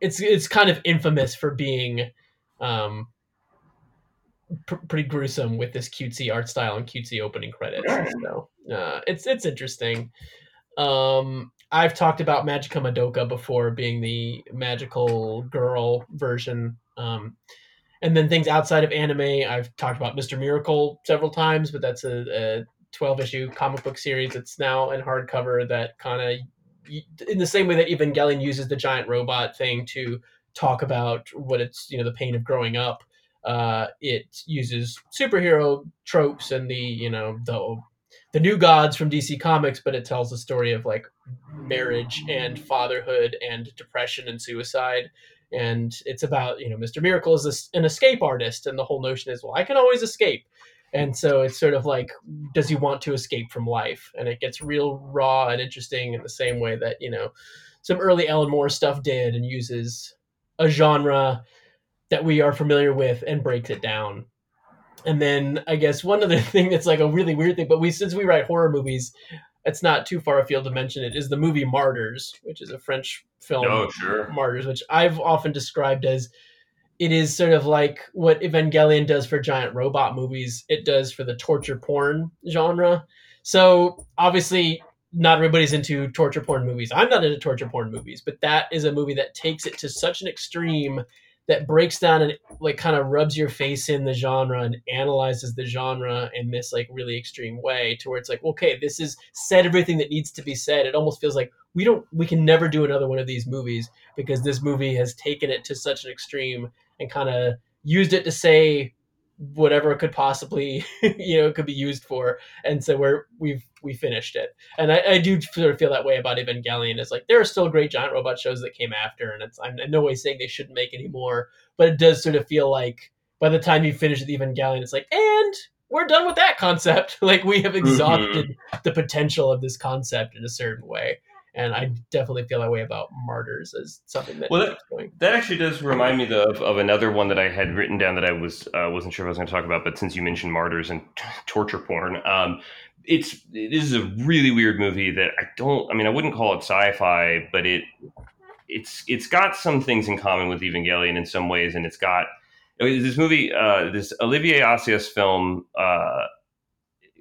Speaker 2: it's it's kind of infamous for being um, pr- pretty gruesome with this cutesy art style and cutesy opening credits. So uh, it's it's interesting. Um, I've talked about Magica Madoka before being the magical girl version. Um, and then things outside of anime, I've talked about Mr. Miracle several times, but that's a, a 12 issue comic book series that's now in hardcover that kind of, in the same way that Evangelion uses the giant robot thing to talk about what it's, you know, the pain of growing up. Uh, it uses superhero tropes and the, you know, the the new gods from DC Comics, but it tells the story of like marriage and fatherhood and depression and suicide. And it's about, you know, Mr. Miracle is an escape artist. And the whole notion is, well, I can always escape. And so it's sort of like, does he want to escape from life? And it gets real raw and interesting in the same way that, you know, some early Alan Moore stuff did and uses a genre that we are familiar with and breaks it down. And then I guess one other thing that's like a really weird thing, but we since we write horror movies, it's not too far afield to mention it, is the movie Martyrs, which is a French film.
Speaker 1: Oh, sure.
Speaker 2: Martyrs, which I've often described as it is sort of like what Evangelion does for giant robot movies, it does for the torture porn genre. So obviously, not everybody's into torture porn movies. I'm not into torture porn movies, but that is a movie that takes it to such an extreme that breaks down and like kind of rubs your face in the genre and analyzes the genre in this like really extreme way to where it's like okay this is said everything that needs to be said. It almost feels like we don't we can never do another one of these movies because this movie has taken it to such an extreme and kind of used it to say whatever it could possibly you know could be used for and so we're we've we finished it and I, I do sort of feel that way about evangelion it's like there are still great giant robot shows that came after and it's i'm in no way saying they shouldn't make any more but it does sort of feel like by the time you finish with evangelion it's like and we're done with that concept. like we have exhausted mm-hmm. the potential of this concept in a certain way. And I definitely feel that way about martyrs as something that
Speaker 1: well, that, that, actually does remind me of, of another one that I had written down that I was uh, wasn't sure if I was going to talk about, but since you mentioned martyrs and t- torture porn, um, it's this is a really weird movie that I don't. I mean, I wouldn't call it sci-fi, but it it's it's got some things in common with Evangelion in some ways, and it's got this movie, uh, this Olivier Assayas film uh,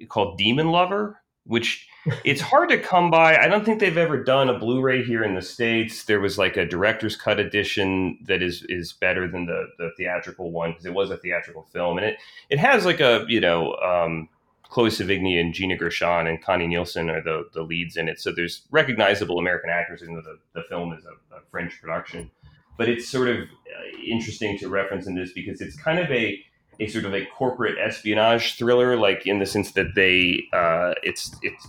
Speaker 1: called Demon Lover, which it's hard to come by. I don't think they've ever done a Blu-ray here in the states. There was like a director's cut edition that is is better than the the theatrical one because it was a theatrical film, and it it has like a you know. Um, Chloe Sevigny and Gina Gershon and Connie Nielsen are the, the leads in it. So there's recognizable American actors, even though the, the film is a, a French production but it's sort of uh, interesting to reference in this because it's kind of a a sort of a corporate espionage thriller, like in the sense that they uh, it's it's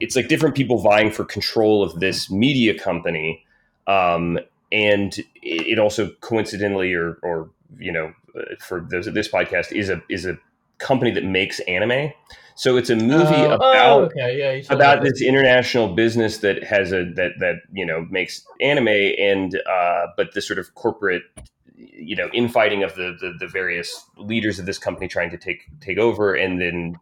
Speaker 1: it's like different people vying for control of this media company, um, and it also coincidentally or or you know uh, for this, this podcast is a is a company that makes anime. So it's a movie uh, about oh, okay. yeah, about this international business that has a that that you know makes anime and uh, but the sort of corporate you know infighting of the, the the various leaders of this company trying to take take over and then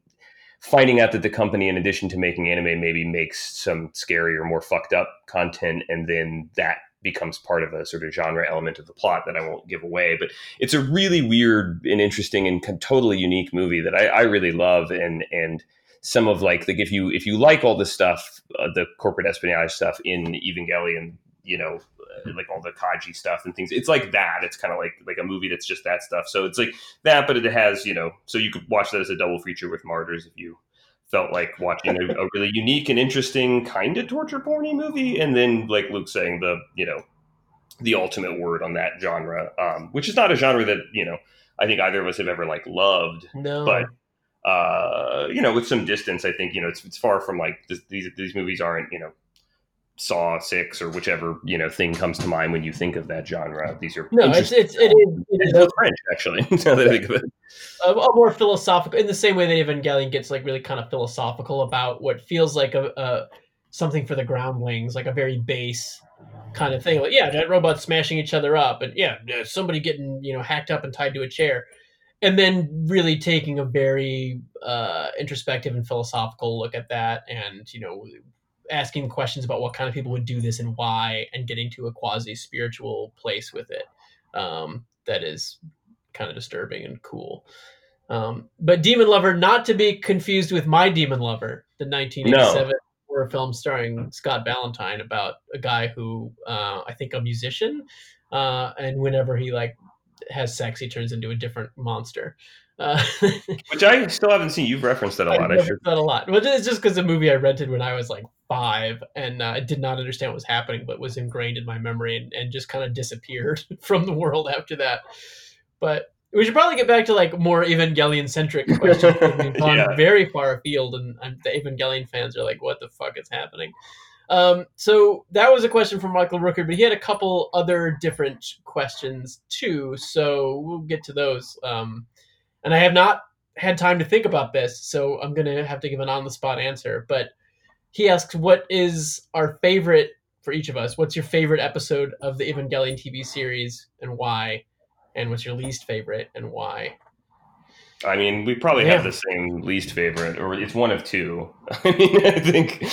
Speaker 1: finding out that the company in addition to making anime maybe makes some scary or more fucked up content and then that becomes part of a sort of genre element of the plot that I won't give away. But it's a really weird and interesting and totally unique movie that I, I really love. And and some of like like if you if you like all the stuff, uh, the corporate espionage stuff in Evangelion, you know, like all the Kaji stuff and things. It's like that. It's kind of like like a movie that's just that stuff. So it's like that, but it has you know. So you could watch that as a double feature with Martyrs if you felt like watching a, a, really unique and interesting kind of torture porny movie, and then like Luke saying the you know the ultimate word on that genre, um, which is not a genre that you know I think either of us have ever like loved.
Speaker 2: No,
Speaker 1: but uh, you know, with some distance, I think you know it's it's far from like this, these these movies aren't you know Saw Six or whichever you know thing comes to mind when you think of that genre. These are
Speaker 2: no, it's it's it is, it
Speaker 1: is French actually. now that I think of it,
Speaker 2: a, a, more philosophical in the same way that Evangelion gets like really kind of philosophical about what feels like a, a something for the groundlings, like a very base kind of thing. Like yeah, that robots smashing each other up, and yeah, somebody getting you know hacked up and tied to a chair, and then really taking a very uh, introspective and philosophical look at that, and you know asking questions about what kind of people would do this and why, and getting to a quasi spiritual place with it. Um, that is kind of disturbing and cool. Um, but Demon Lover, not to be confused with My Demon Lover, the 1987 no. horror film starring Scott Valentine about a guy who uh, I think a musician, uh, and whenever he like has sex, he turns into a different monster. Uh,
Speaker 1: Which I still haven't seen. You've referenced that a lot.
Speaker 2: I've that a lot. Which is just because the movie I rented when I was like five, and uh, I did not understand what was happening, but was ingrained in my memory and, and just kind of disappeared from the world after that. But we should probably get back to like more Evangelion centric questions. We've gone yeah. very far afield, and, and, the Evangelion fans are like, "What the fuck is happening?" Um, so that was a question from Michael Rooker, but he had a couple other different questions too. So we'll get to those. Um, and I have not had time to think about this, so I'm gonna have to give an on the spot answer. But he asks, "What is our favorite for each of us? What's your favorite episode of the Evangelion TV series, and why? And what's your least favorite, and why?"
Speaker 1: I mean, we probably yeah. have the same least favorite, or it's one of two. I mean, I think.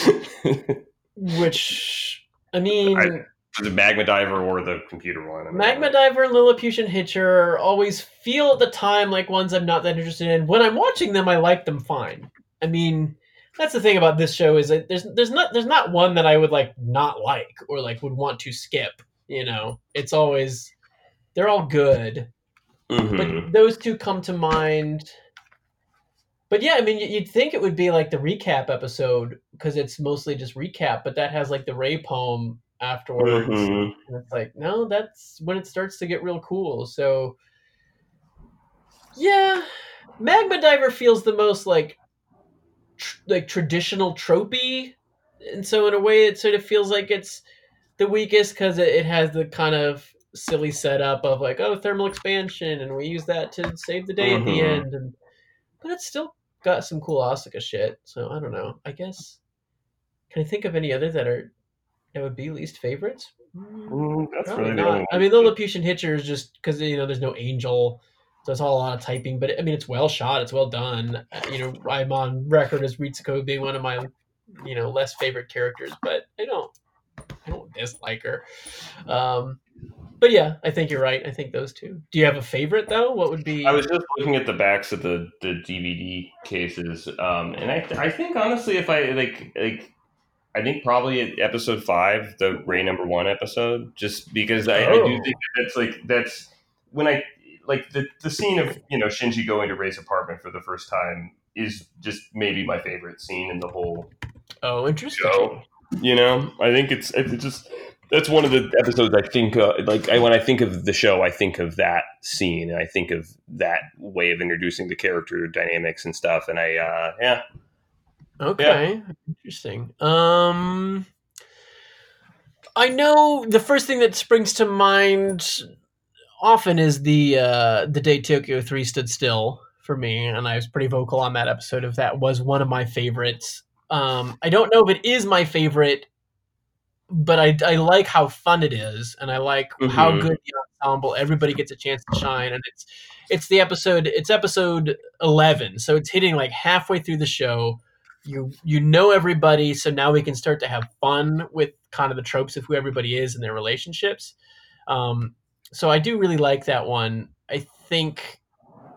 Speaker 2: Which, I mean, I,
Speaker 1: the Magma Diver or the computer one?
Speaker 2: Magma Diver and Lilliputian Hitcher always feel at the time like ones I'm not that interested in. When I'm watching them, I like them fine. I mean, that's the thing about this show is that there's there's not there's not one that I would like not like or like would want to skip. You know, it's always they're all good, mm-hmm. but those two come to mind. But yeah, I mean, you'd think it would be like the recap episode because it's mostly just recap, but that has like the Rei poem afterwards. Mm-hmm. And it's like, no, that's when it starts to get real cool. So, yeah, Magma Diver feels the most like tr- like traditional tropey, and so in a way, it sort of feels like it's the weakest because it, it has the kind of silly setup of like, oh, thermal expansion, and we use that to save the day mm-hmm. at the mm-hmm. end, and but it's still got some cool Asuka shit. So I don't know. I guess can I think of any other that are that would be least favorites?
Speaker 1: Mm, that's
Speaker 2: Probably
Speaker 1: really the
Speaker 2: not. I mean, Lilliputian Hitcher is just because you know there's no angel, so it's all a lot of typing. But I mean, it's well shot. It's well done. You know, I'm on record as Ritsuko being one of my you know less favorite characters, but I don't I don't dislike her. Um, but yeah, I think you're right. I think those two. Do you have a favorite though? What would be?
Speaker 1: I was just looking at the backs of the, the DVD cases, um, and I, I think honestly, if I like like, I think probably episode five, the Rei number one episode, just because I, I do
Speaker 2: Oh.
Speaker 1: think that's like that's when I like the the scene of you know Shinji going to Rei's apartment for the first time is just maybe my favorite scene in the whole
Speaker 2: oh, interesting.
Speaker 1: show. You know, I think it's it's just that's one of the episodes I think uh, like I, when I think of the show, I think of that scene and I think of that way of introducing the character dynamics and stuff. And I uh, yeah,
Speaker 2: Okay, interesting. Um, I know the first thing that springs to mind often is the uh, the day Tokyo Three stood still for me, and I was pretty vocal on that episode. Of that was one of my favorites. Um, I don't know if it is my favorite, but I, I like how fun it is, and I like how
Speaker 1: Mhm.
Speaker 2: good the ensemble. Everybody gets a chance to shine, and it's it's the episode. It's episode eleven, so it's hitting like halfway through the show. You you know everybody, so now we can start to have fun with kind of the tropes of who everybody is and their relationships. Um, so I do really like that one. I think,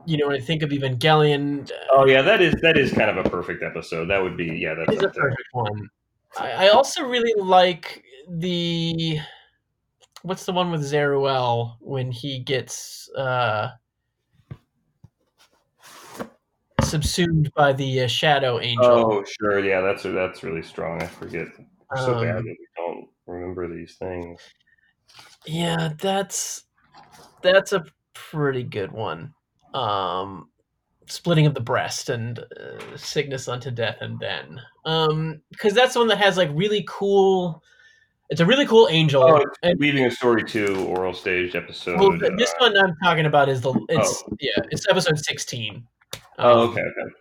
Speaker 2: you know, when I think of Evangelion,
Speaker 1: oh yeah, that is that is kind of a perfect episode. That would be yeah, that's
Speaker 2: a perfect one. I, I also really like the what's the one with Zeruel when he gets uh, subsumed by the uh, Shadow Angel.
Speaker 1: Oh sure, yeah, that's that's really strong. I forget. We're so bad that
Speaker 2: Um,
Speaker 1: we don't remember these things.
Speaker 2: Yeah, that's that's a pretty good one. Um, splitting of the breast and uh, sickness unto death, and then um, because that's the one that has like really cool. It's a really cool angel.
Speaker 1: Oh,
Speaker 2: and,
Speaker 1: Leaving a Story Two oral stage episode.
Speaker 2: well, th- this
Speaker 1: uh,
Speaker 2: one I'm talking about is the it's yeah it's episode sixteen.
Speaker 1: oh,
Speaker 2: Um,
Speaker 1: okay, okay.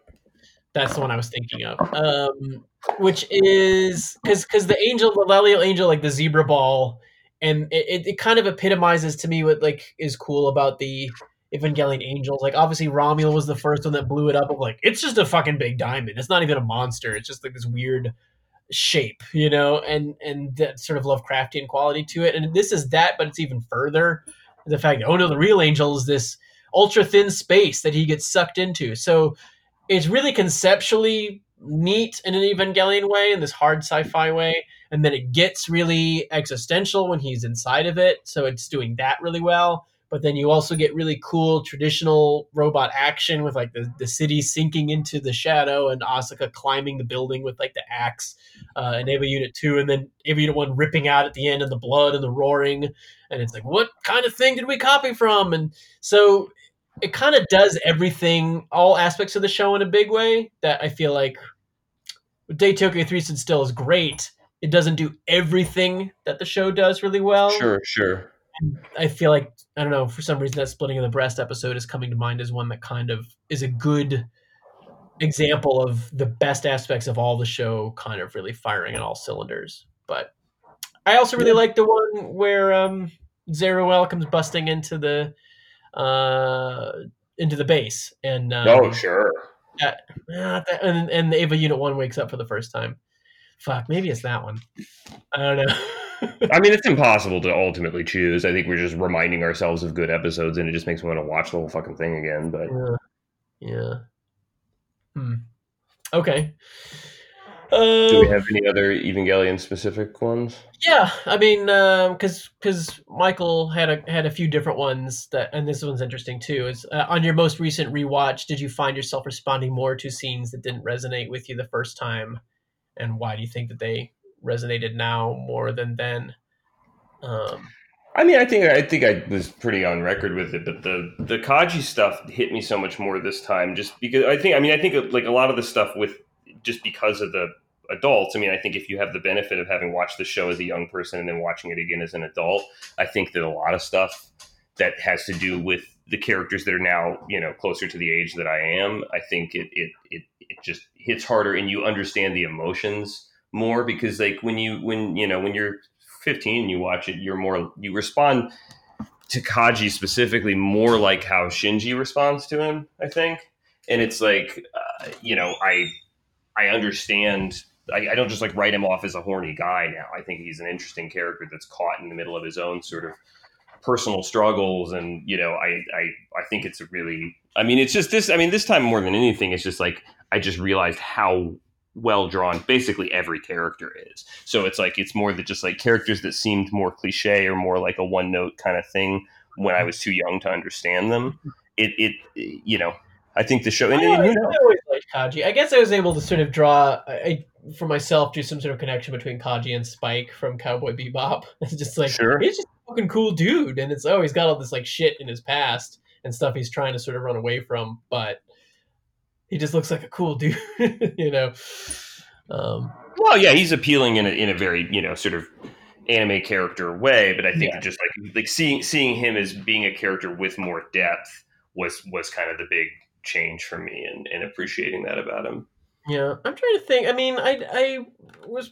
Speaker 2: That's the one I was thinking of. Um, which is because because the angel, the Leliel angel, like the zebra ball, and it, it, kind of epitomizes to me what like is cool about the Evangelion angels. Like obviously Ramiel was the first one that blew it up of like it's just a fucking big diamond. It's not even a monster. It's just like this weird shape, you know, and and that sort of Lovecraftian quality to it. And this is that, but it's even further. The fact that oh no, the real angel is this ultra thin space that he gets sucked into. So it's really conceptually neat in an Evangelion way, in this hard sci-fi way, and then it gets really existential when he's inside of it. So it's doing that really well. But then you also get really cool traditional robot action with like the, the city sinking into the shadow and Asuka climbing the building with like the axe uh, and Eva Unit 2 and then Eva Unit 1 ripping out at the end and the blood and the roaring. And it's like, what kind of thing did we copy from? And so it kind of does everything, all aspects of the show in a big way that I feel like Day Tokyo 3 Stood Still is great. It doesn't do everything that the show does really well.
Speaker 1: Sure, sure.
Speaker 2: I feel like, I don't know, for some reason that splitting of the breast episode is coming to mind as one that kind of is a good example of the best aspects of all the show kind of really firing on all cylinders. But I also really
Speaker 1: Yeah.
Speaker 2: like the one where um Zeruel comes busting into the uh into the base and um,
Speaker 1: oh, sure.
Speaker 2: ah, that- and and the Eva Unit One wakes up for the first time. Fuck, maybe it's that one. I don't know.
Speaker 1: I mean, it's impossible to ultimately choose. I think we're just reminding ourselves of good episodes, and it just makes me want to watch the whole fucking thing again. But
Speaker 2: yeah. yeah. Hmm. Okay. Uh,
Speaker 1: do we have any other Evangelion specific ones?
Speaker 2: Yeah, I mean, because because Michael had a had a few different ones that, and this one's interesting too. Is uh, on your most recent rewatch, did you find yourself responding more to scenes that didn't resonate with you the first time, and why do you think that they resonated now more than then? Um,
Speaker 1: I mean, I think I think I was pretty on record with it, but the the Kaji stuff hit me so much more this time, just because I think. I mean, I think like a lot of the stuff with just because of the adults. I mean, I think if you have the benefit of having watched the show as a young person and then watching it again as an adult, I think that a lot of stuff that has to do with the characters that are now you know closer to the age that I am, I think it it it, it just hits harder, and you understand the emotions more because like when you when you know when you're 15 and you watch it, you're more you respond to Kaji specifically more like how Shinji responds to him. I think, and it's like uh, you know I I understand. I, I don't just like write him off as a horny guy now. I think he's an interesting character that's caught in the middle of his own sort of personal struggles and you know I, I i think it's a really i mean it's just this i mean this time more than anything it's just like i just realized how well drawn basically every character is so it's like it's more than just like characters that seemed more cliche or more like a one note kind of thing when i mm-hmm. was too young to understand them mm-hmm. it it you know i think the show and,
Speaker 2: I, always,
Speaker 1: you know,
Speaker 2: I always liked Kaji. I guess I was able to sort of draw I, for myself do some sort of connection between Kaji and Spike from Cowboy Bebop. It's just like
Speaker 1: Sure.
Speaker 2: he's just a fucking cool dude, and it's oh he's got all this like shit in his past and stuff he's trying to sort of run away from, but he just looks like a cool dude, you know. Um,
Speaker 1: Well, yeah, he's appealing in a, in a very you know sort of anime character way, but I think
Speaker 2: Yeah.
Speaker 1: just like like seeing seeing him as being a character with more depth was was kind of the big change for me and, and appreciating that about him.
Speaker 2: Yeah, I'm trying to think. I mean, I I was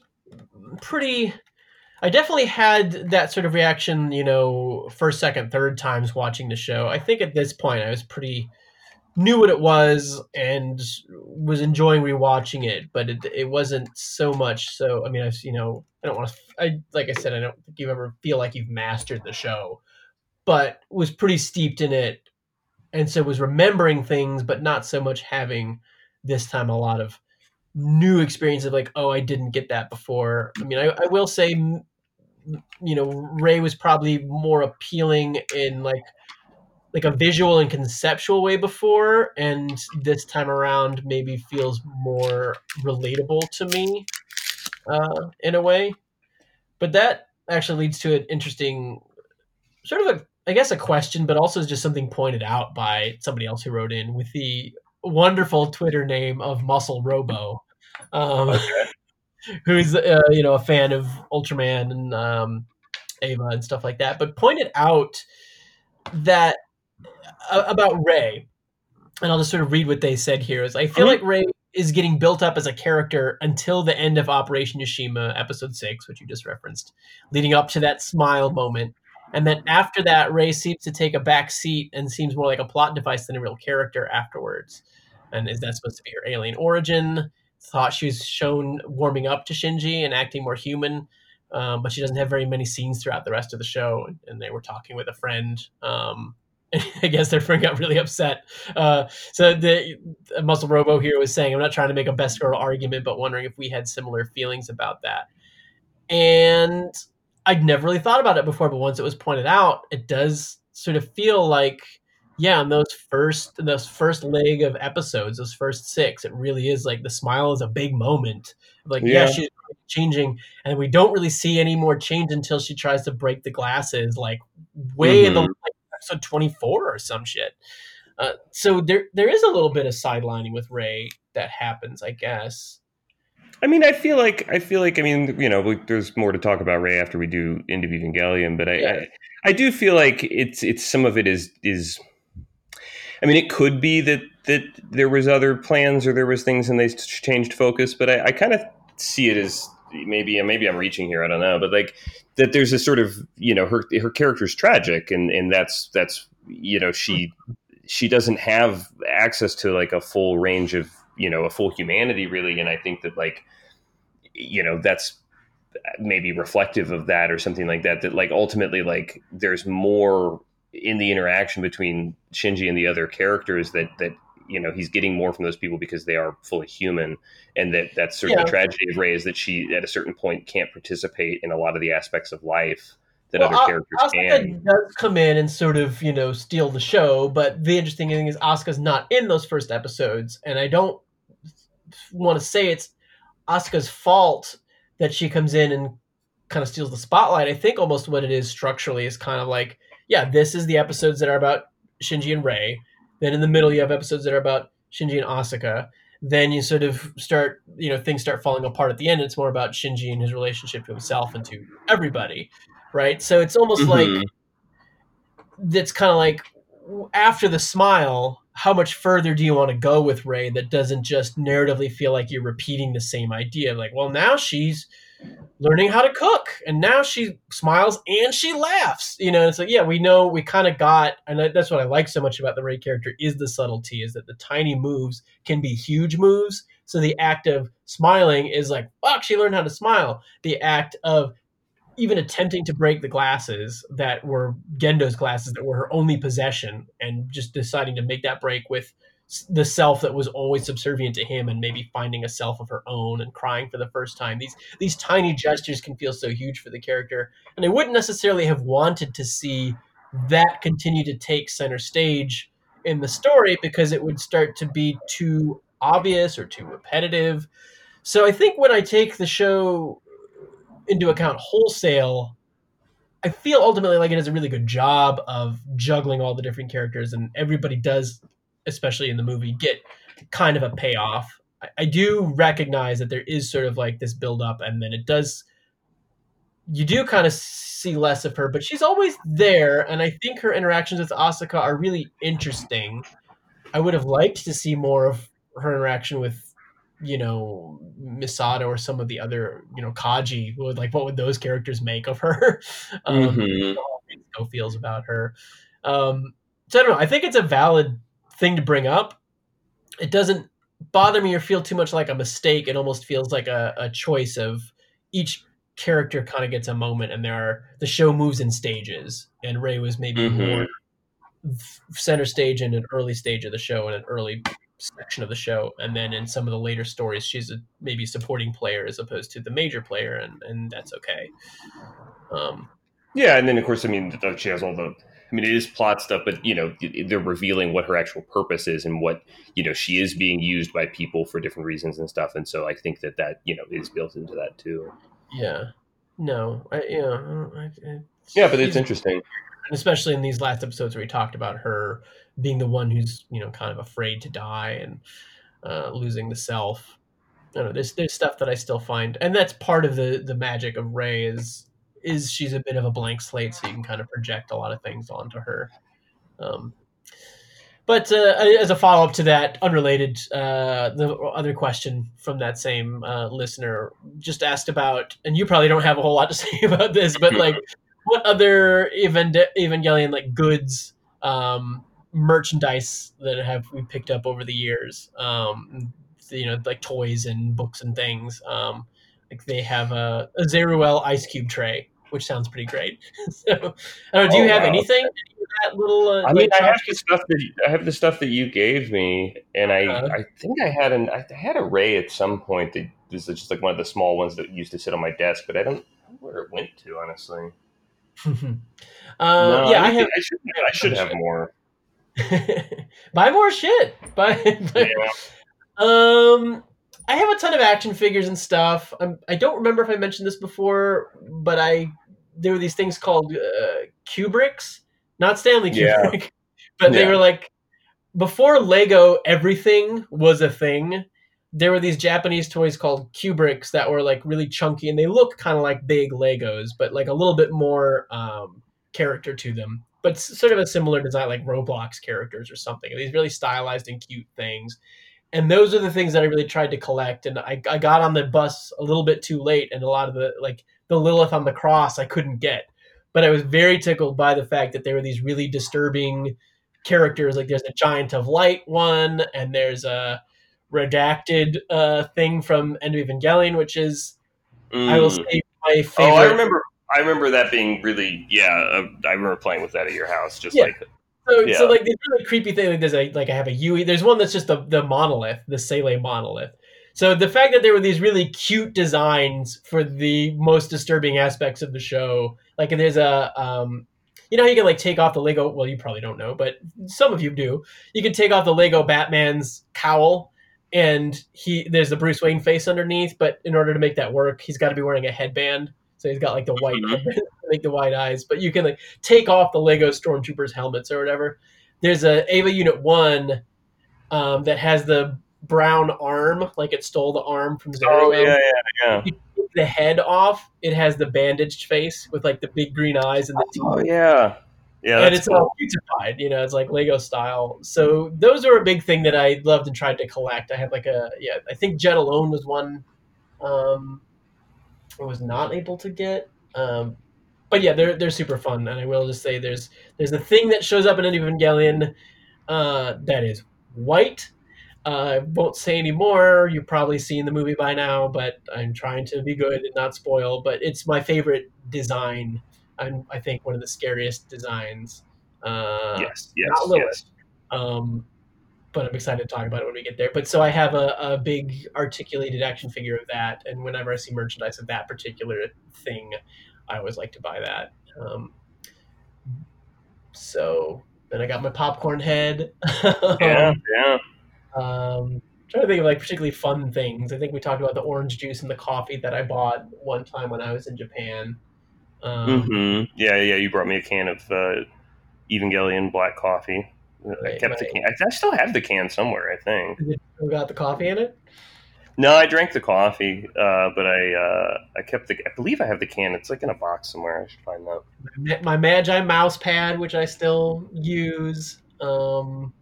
Speaker 2: pretty. I definitely had that sort of reaction, you know, first, second, third times watching the show. I think at this point I was pretty knew what it was and was enjoying rewatching it, but it it wasn't so much. So I mean, I've you know, I don't want to. I like I said, I don't think you ever feel like you've mastered the show, but was pretty steeped in it, and so was remembering things, but not so much having this time a lot of new experience of like, oh, I didn't get that before. I mean, I, I will say, you know, Rei was probably more appealing in like like a visual and conceptual way before, and this time around maybe feels more relatable to me uh, in a way. But that actually leads to an interesting sort of a I guess a question, but also just something pointed out by somebody else who wrote in with the wonderful Twitter name of Muscle Robo, um, who's uh, you know a fan of Ultraman and um, Eva and stuff like that, but pointed out that about Rei, and I'll just sort of read what they said here. Is I feel
Speaker 1: Mhm.
Speaker 2: like Rei is getting built up as a character until the end of Operation Yashima, episode six, which you just referenced, leading up to that smile moment. And then after that, Rei seems to take a back seat and seems more like a plot device than a real character afterwards. And is that supposed to be her alien origin? Thought she was shown warming up to Shinji and acting more human, um, but she doesn't have very many scenes throughout the rest of the show. And they were talking with a friend. Um, I guess their friend got really upset. Uh, so the Muscle Robo here was saying, I'm not trying to make a best girl argument, but wondering if we had similar feelings about that. And I'd never really thought about it before, but once it was pointed out, it does sort of feel like, yeah, in those first those first leg of episodes, those first six, it really is like the smile is a big moment. Like, yeah,
Speaker 1: Yeah.
Speaker 2: she's changing, and we don't really see any more change until she tries to break the glasses, like way in the
Speaker 1: Mhm.
Speaker 2: like, episode twenty four or some shit. Uh, so there there is a little bit of sidelining with Rei that happens, I guess.
Speaker 1: I mean, I feel like I feel like I mean, you know, we, there's more to talk about Rei after we do End of Evangelion, but I,
Speaker 2: Yeah.
Speaker 1: I I do feel like it's it's some of it is is. I mean, it could be that that there was other plans or there was things and they changed focus, but I, I kind of see it as maybe maybe I'm reaching here. I don't know, but like that there's a sort of you know her her character's tragic and and that's that's you know she she doesn't have access to like a full range of you know a full humanity really and i think that like you know that's maybe reflective of that or something like that that like ultimately like there's more in the interaction between shinji and the other characters that that you know he's getting more from those people because they are fully human and that that's sort of
Speaker 2: Yeah.
Speaker 1: the tragedy of Rei is that she at a certain point can't participate in a lot of the aspects of life that
Speaker 2: Well,
Speaker 1: other characters
Speaker 2: Asuka
Speaker 1: can
Speaker 2: does come in and sort of, you know, steal the show, but the interesting thing is Asuka's not in those first episodes, and I don't want to say it's Asuka's fault that she comes in and kind of steals the spotlight. I think almost what it is structurally is kind of like, yeah, this is the episodes that are about Shinji and Rei. Then in the middle you have episodes that are about Shinji and Asuka. Then you sort of start, you know, things start falling apart at the end. It's more about Shinji and his relationship to himself and to everybody, right? So it's almost like
Speaker 1: Mhm.
Speaker 2: that's kind of like after the smile, how much further do you want to go with Rei that doesn't just narratively feel like you're repeating the same idea? Like, well, now she's learning how to cook. And now she smiles and she laughs you know it's like yeah we know we kind of got and that's what i like so much about the Rei character is the subtlety is that the tiny moves can be huge moves. So the act of smiling is like fuck she learned how to smile. The act of even attempting to break the glasses that were Gendo's glasses that were her only possession and just deciding to make that break with the self that was always subservient to him and maybe finding a self of her own and crying for the first time. These these tiny gestures can feel so huge for the character and i wouldn't necessarily have wanted to see that continue to take center stage in the story because it would start to be too obvious or too repetitive. So i think when i take the show into account wholesale I feel ultimately like it does a really good job of juggling all the different characters, and everybody does especially in the movie, get kind of a payoff. I, I do recognize that there is sort of like this build up, and then it does. You do kind of see less of her, but she's always there, and I think her interactions with Asuka are really interesting. I would have liked to see more of her interaction with you know Misato or some of the other you know Kaji would like what would those characters make of her um mm-hmm. feels about her um so I don't know I think it's a valid thing to bring up. It doesn't bother me or feel too much like a mistake. It almost feels like a, a choice of each character kind of gets a moment and there are the show moves in stages and Rei was maybe mm-hmm. more center stage in an early stage of the show and an early section of the show and then in some of the later stories she's a maybe supporting player as opposed to the major player and and that's okay
Speaker 1: um yeah and then of course i mean she has all the I mean, it is plot stuff, but you know, they're revealing what her actual purpose is and what you know she is being used by people for different reasons and stuff. And so I think that that you know is built into that too.
Speaker 2: Yeah. No. I, yeah. I,
Speaker 1: yeah, but it's interesting,
Speaker 2: especially in these last episodes where we talked about her being the one who's you know kind of afraid to die and uh, losing the self. I don't know. There's there's stuff that I still find, and that's part of the the magic of Rei is is she's a bit of a blank slate, so you can kind of project a lot of things onto her. Um, but uh, as a follow up to that, unrelated, uh, the other question from that same uh, listener just asked about, and you probably don't have a whole lot to say about this, but like, what other Evangelion like goods, um, merchandise that have we picked up over the years? Um, you know, like toys and books and things. Um, like they have a, a Zeruel ice cube tray, which sounds pretty great. so, know, do you oh, have wow. anything?
Speaker 1: that little. Uh, I mean, I have the stuff that I have the stuff that you gave me, and I uh-huh. I think I had an I had a Rei at some point that this is just like one of the small ones that used to sit on my desk, but I don't know where it went to honestly.
Speaker 2: uh, no, yeah, I, I have.
Speaker 1: I should, I should have more.
Speaker 2: buy more shit. Buy. buy yeah. Um, I have a ton of action figures and stuff. I'm, I do not remember if I mentioned this before, but I there were these things called uh, Kubricks, not Stanley Kubrick, yeah. but they were like before Lego. Everything was a thing. There were these Japanese toys called Kubricks that were like really chunky and they look kind of like big Legos, but like a little bit more um, character to them. But sort of a similar design, like Roblox characters or something. These really stylized and cute things and those are the things that I really tried to collect. And I, I got on the bus a little bit too late, and a lot of the like the Lilith on the cross I couldn't get. But I was very tickled by the fact that there were these really disturbing characters. Like there's a giant of light one, and there's a redacted uh, thing from End of Evangelion, which is mm. I will mm. say my favorite. Oh,
Speaker 1: I remember. I remember that being really yeah. Uh, I remember playing with that at your house, just yeah. like
Speaker 2: so, yeah. so like this really creepy thing. Like there's a like I have a Yui. There's one that's just the the monolith, the Seele monolith. So the fact that there were these really cute designs for the most disturbing aspects of the show, like there's a um, you know you can like take off the Lego. Well, you probably don't know, but some of you do. You can take off the Lego Batman's cowl, and he there's the Bruce Wayne face underneath. But in order to make that work, he's got to be wearing a headband. So he's got like the white mm-hmm. make the white eyes, but you can like take off the Lego Stormtroopers helmets or whatever. There's a Eva Unit One um, that has the brown arm, like it stole the arm from Zero.
Speaker 1: Oh yeah, yeah, yeah.
Speaker 2: the head off, it has the bandaged face with like the big green eyes and the teeth.
Speaker 1: Oh yeah, Yeah,
Speaker 2: and it's
Speaker 1: cool.
Speaker 2: all beautified, you know, it's like Lego style. So those are a big thing that I loved and tried to collect. I had like a yeah, I think Jet Alone was one um was not able to get. Um but yeah, they're they're super fun, and I will just say there's there's a thing that shows up in an Evangelion uh, that is white. Uh, I won't say any more. You've probably seen the movie by now, but I'm trying to be good and not spoil. But it's my favorite design. and I think one of the scariest designs. Uh,
Speaker 1: yes, yes, yes.
Speaker 2: um, but I'm excited to talk about it when we get there. But so I have a, a big articulated action figure of that, and whenever I see merchandise of that particular thing, I always like to buy that. Um, so then I got my popcorn head.
Speaker 1: Yeah, yeah.
Speaker 2: Um, trying to think of like particularly fun things. I think we talked about the orange juice and the coffee that I bought one time when I was in Japan. Um,
Speaker 1: hmm Yeah, yeah. You brought me a can of uh, Evangelion black coffee. I
Speaker 2: Right,
Speaker 1: kept the can. I, I still have the can somewhere. I think.
Speaker 2: We got the coffee in it.
Speaker 1: No, I drank the coffee, uh, but I uh, I kept the. I believe I have the can. It's like in a box somewhere. I should find that.
Speaker 2: Ma- My Magi mouse pad, which I still use. Um,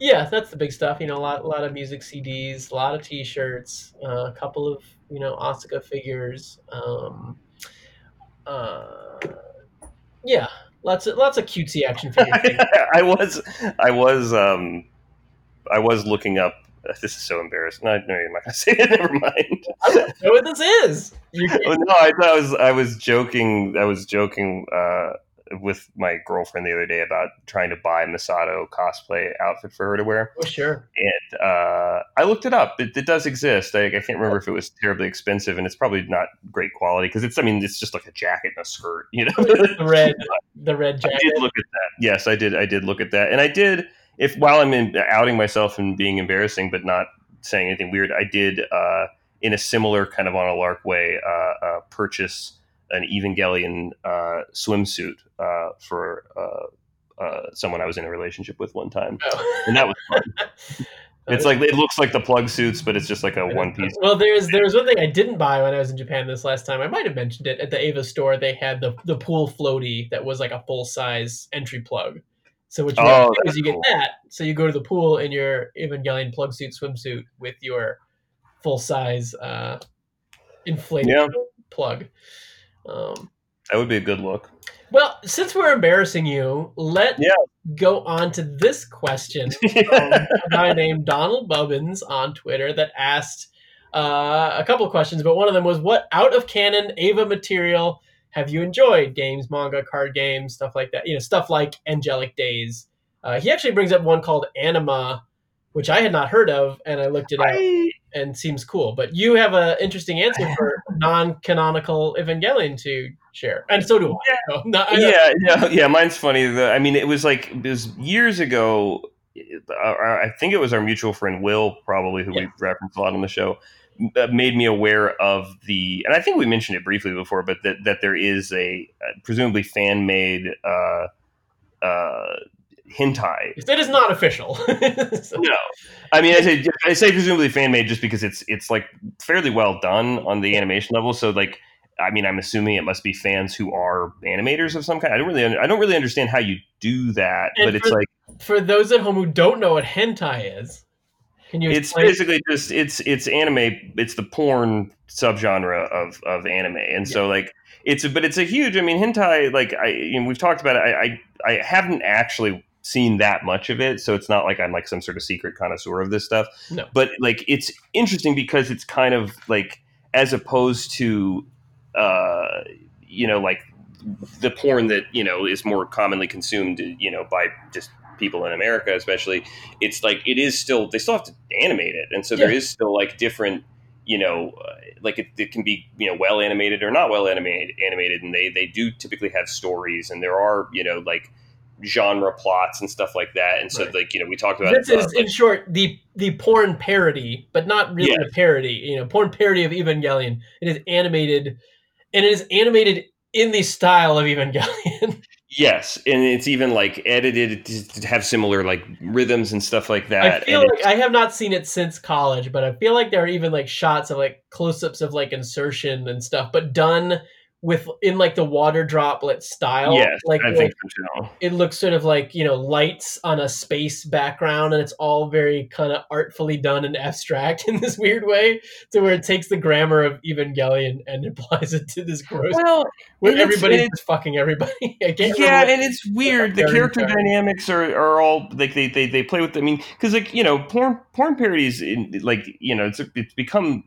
Speaker 2: yeah, that's the big stuff. You know, a lot, a lot of music CDs, a lot of T-shirts, uh, a couple of you know Asuka figures. Um, uh, yeah, lots of lots of cutesy action figure.
Speaker 1: I was, I was, um, I was looking up. This is so embarrassing. No, no, I'm not gonna say it. Never mind.
Speaker 2: I don't know what this is.
Speaker 1: Oh, no, I thought I was, I was joking. I was joking uh, with my girlfriend the other day about trying to buy Misato cosplay outfit for her to wear.
Speaker 2: oh, sure.
Speaker 1: And uh, I looked it up. It, it does exist. I, I can't remember if it was terribly expensive, and it's probably not great quality because it's. I mean, it's just like a jacket and a skirt. You know.
Speaker 2: The red, the red
Speaker 1: I did
Speaker 2: jacket.
Speaker 1: look at that. Yes, I did. I did look at that, and I did. If while I'm in, outing myself and being embarrassing, but not saying anything weird, I did uh, in a similar kind of on a lark way uh, uh, purchase an Evangelion uh, swimsuit uh, for uh, uh, someone I was in a relationship with one time,
Speaker 2: Oh.
Speaker 1: and that was fun. It's like it looks like the plug suits, but it's just like a one piece.
Speaker 2: Well, there's there's one thing I didn't buy when I was in Japan this last time. I might have mentioned it at the Eva store. They had the the pool floaty that was like a full size entry plug. So what you
Speaker 1: Oh,
Speaker 2: do is
Speaker 1: that's
Speaker 2: you get that. So you go to the pool in your Evangelion plug suit swimsuit with your full size uh, inflated
Speaker 1: Yeah.
Speaker 2: plug. Um,
Speaker 1: That would be a good look.
Speaker 2: well, since we're embarrassing you, let
Speaker 1: Yeah.
Speaker 2: go on to this question from a guy named Donald Bubbins on Twitter that asked uh, a couple of questions, but one of them was, "What out of canon Eva material have you enjoyed? Games, manga, card games, stuff like that. You know, stuff like Angelic Days." Uh, he actually brings up one called Anima, which I had not heard of, and I looked it up
Speaker 1: I,
Speaker 2: and seems cool. But you have an interesting answer for non-canonical Evangelion to share, and so do I. So, not- I
Speaker 1: yeah, yeah, yeah. Mine's funny. The, I mean, it was like it was years ago. Uh, I think it was our mutual friend Will, probably who we
Speaker 2: Yeah.
Speaker 1: referenced a lot on the show, uh, made me aware of the. And I think we mentioned it briefly before, but that that there is a uh, presumably fan made uh, uh, hentai
Speaker 2: It is not official. So-
Speaker 1: no, I mean I say I say presumably fan made just because it's it's like fairly well done on the animation level. So like, I mean, I'm assuming it must be fans who are animators of some kind. I don't really I don't really understand how you do that,
Speaker 2: And
Speaker 1: but it's
Speaker 2: for-
Speaker 1: like
Speaker 2: For those at home who don't know what hentai is, can you
Speaker 1: it's
Speaker 2: explain?
Speaker 1: basically just it's it's anime. It's the porn subgenre of of anime, and so like it's a, but it's a huge. I mean, hentai. Like I, you know, we've talked about it. I, I I haven't actually seen that much of it, so it's not like I'm like some sort of secret connoisseur of this stuff.
Speaker 2: No.
Speaker 1: but like it's interesting because it's kind of like as opposed to uh you know like the porn that you know is more commonly consumed you know by just people in america especially it's like it is still they still have to animate it and so there
Speaker 2: Yeah.
Speaker 1: is still like different you know uh, like it, it can be you know well animated or not well animated animated and they they do typically have stories and there are you know like genre plots and stuff like that and so
Speaker 2: Right.
Speaker 1: like you know we talked about
Speaker 2: This
Speaker 1: uh,
Speaker 2: is, in short, the the porn parody, but not really
Speaker 1: Yeah.
Speaker 2: a parody. You know, porn parody of Evangelion. It is animated, and it is animated in the style of Evangelion.
Speaker 1: Yes, and it's even like edited to have similar like rhythms and stuff like that.
Speaker 2: I feel
Speaker 1: and
Speaker 2: like I have not seen it since college, but I feel like there are even like shots of like close-ups of like insertion and stuff, but done with in like the water droplet style.
Speaker 1: Yes,
Speaker 2: like,
Speaker 1: I
Speaker 2: like
Speaker 1: think so
Speaker 2: it looks sort of like you know lights on a space background, and it's all very kind of artfully done and abstract in this weird way, to where it takes the grammar of Evangelion and applies it to this gross
Speaker 1: Well,
Speaker 2: where
Speaker 1: and it's-
Speaker 2: everybody's just fucking everybody.
Speaker 1: Yeah, and it's weird. The character
Speaker 2: sorry.
Speaker 1: dynamics are, are all like they, they, they play with. I mean, because like you know, porn porn parodies, in, like you know, it's it's become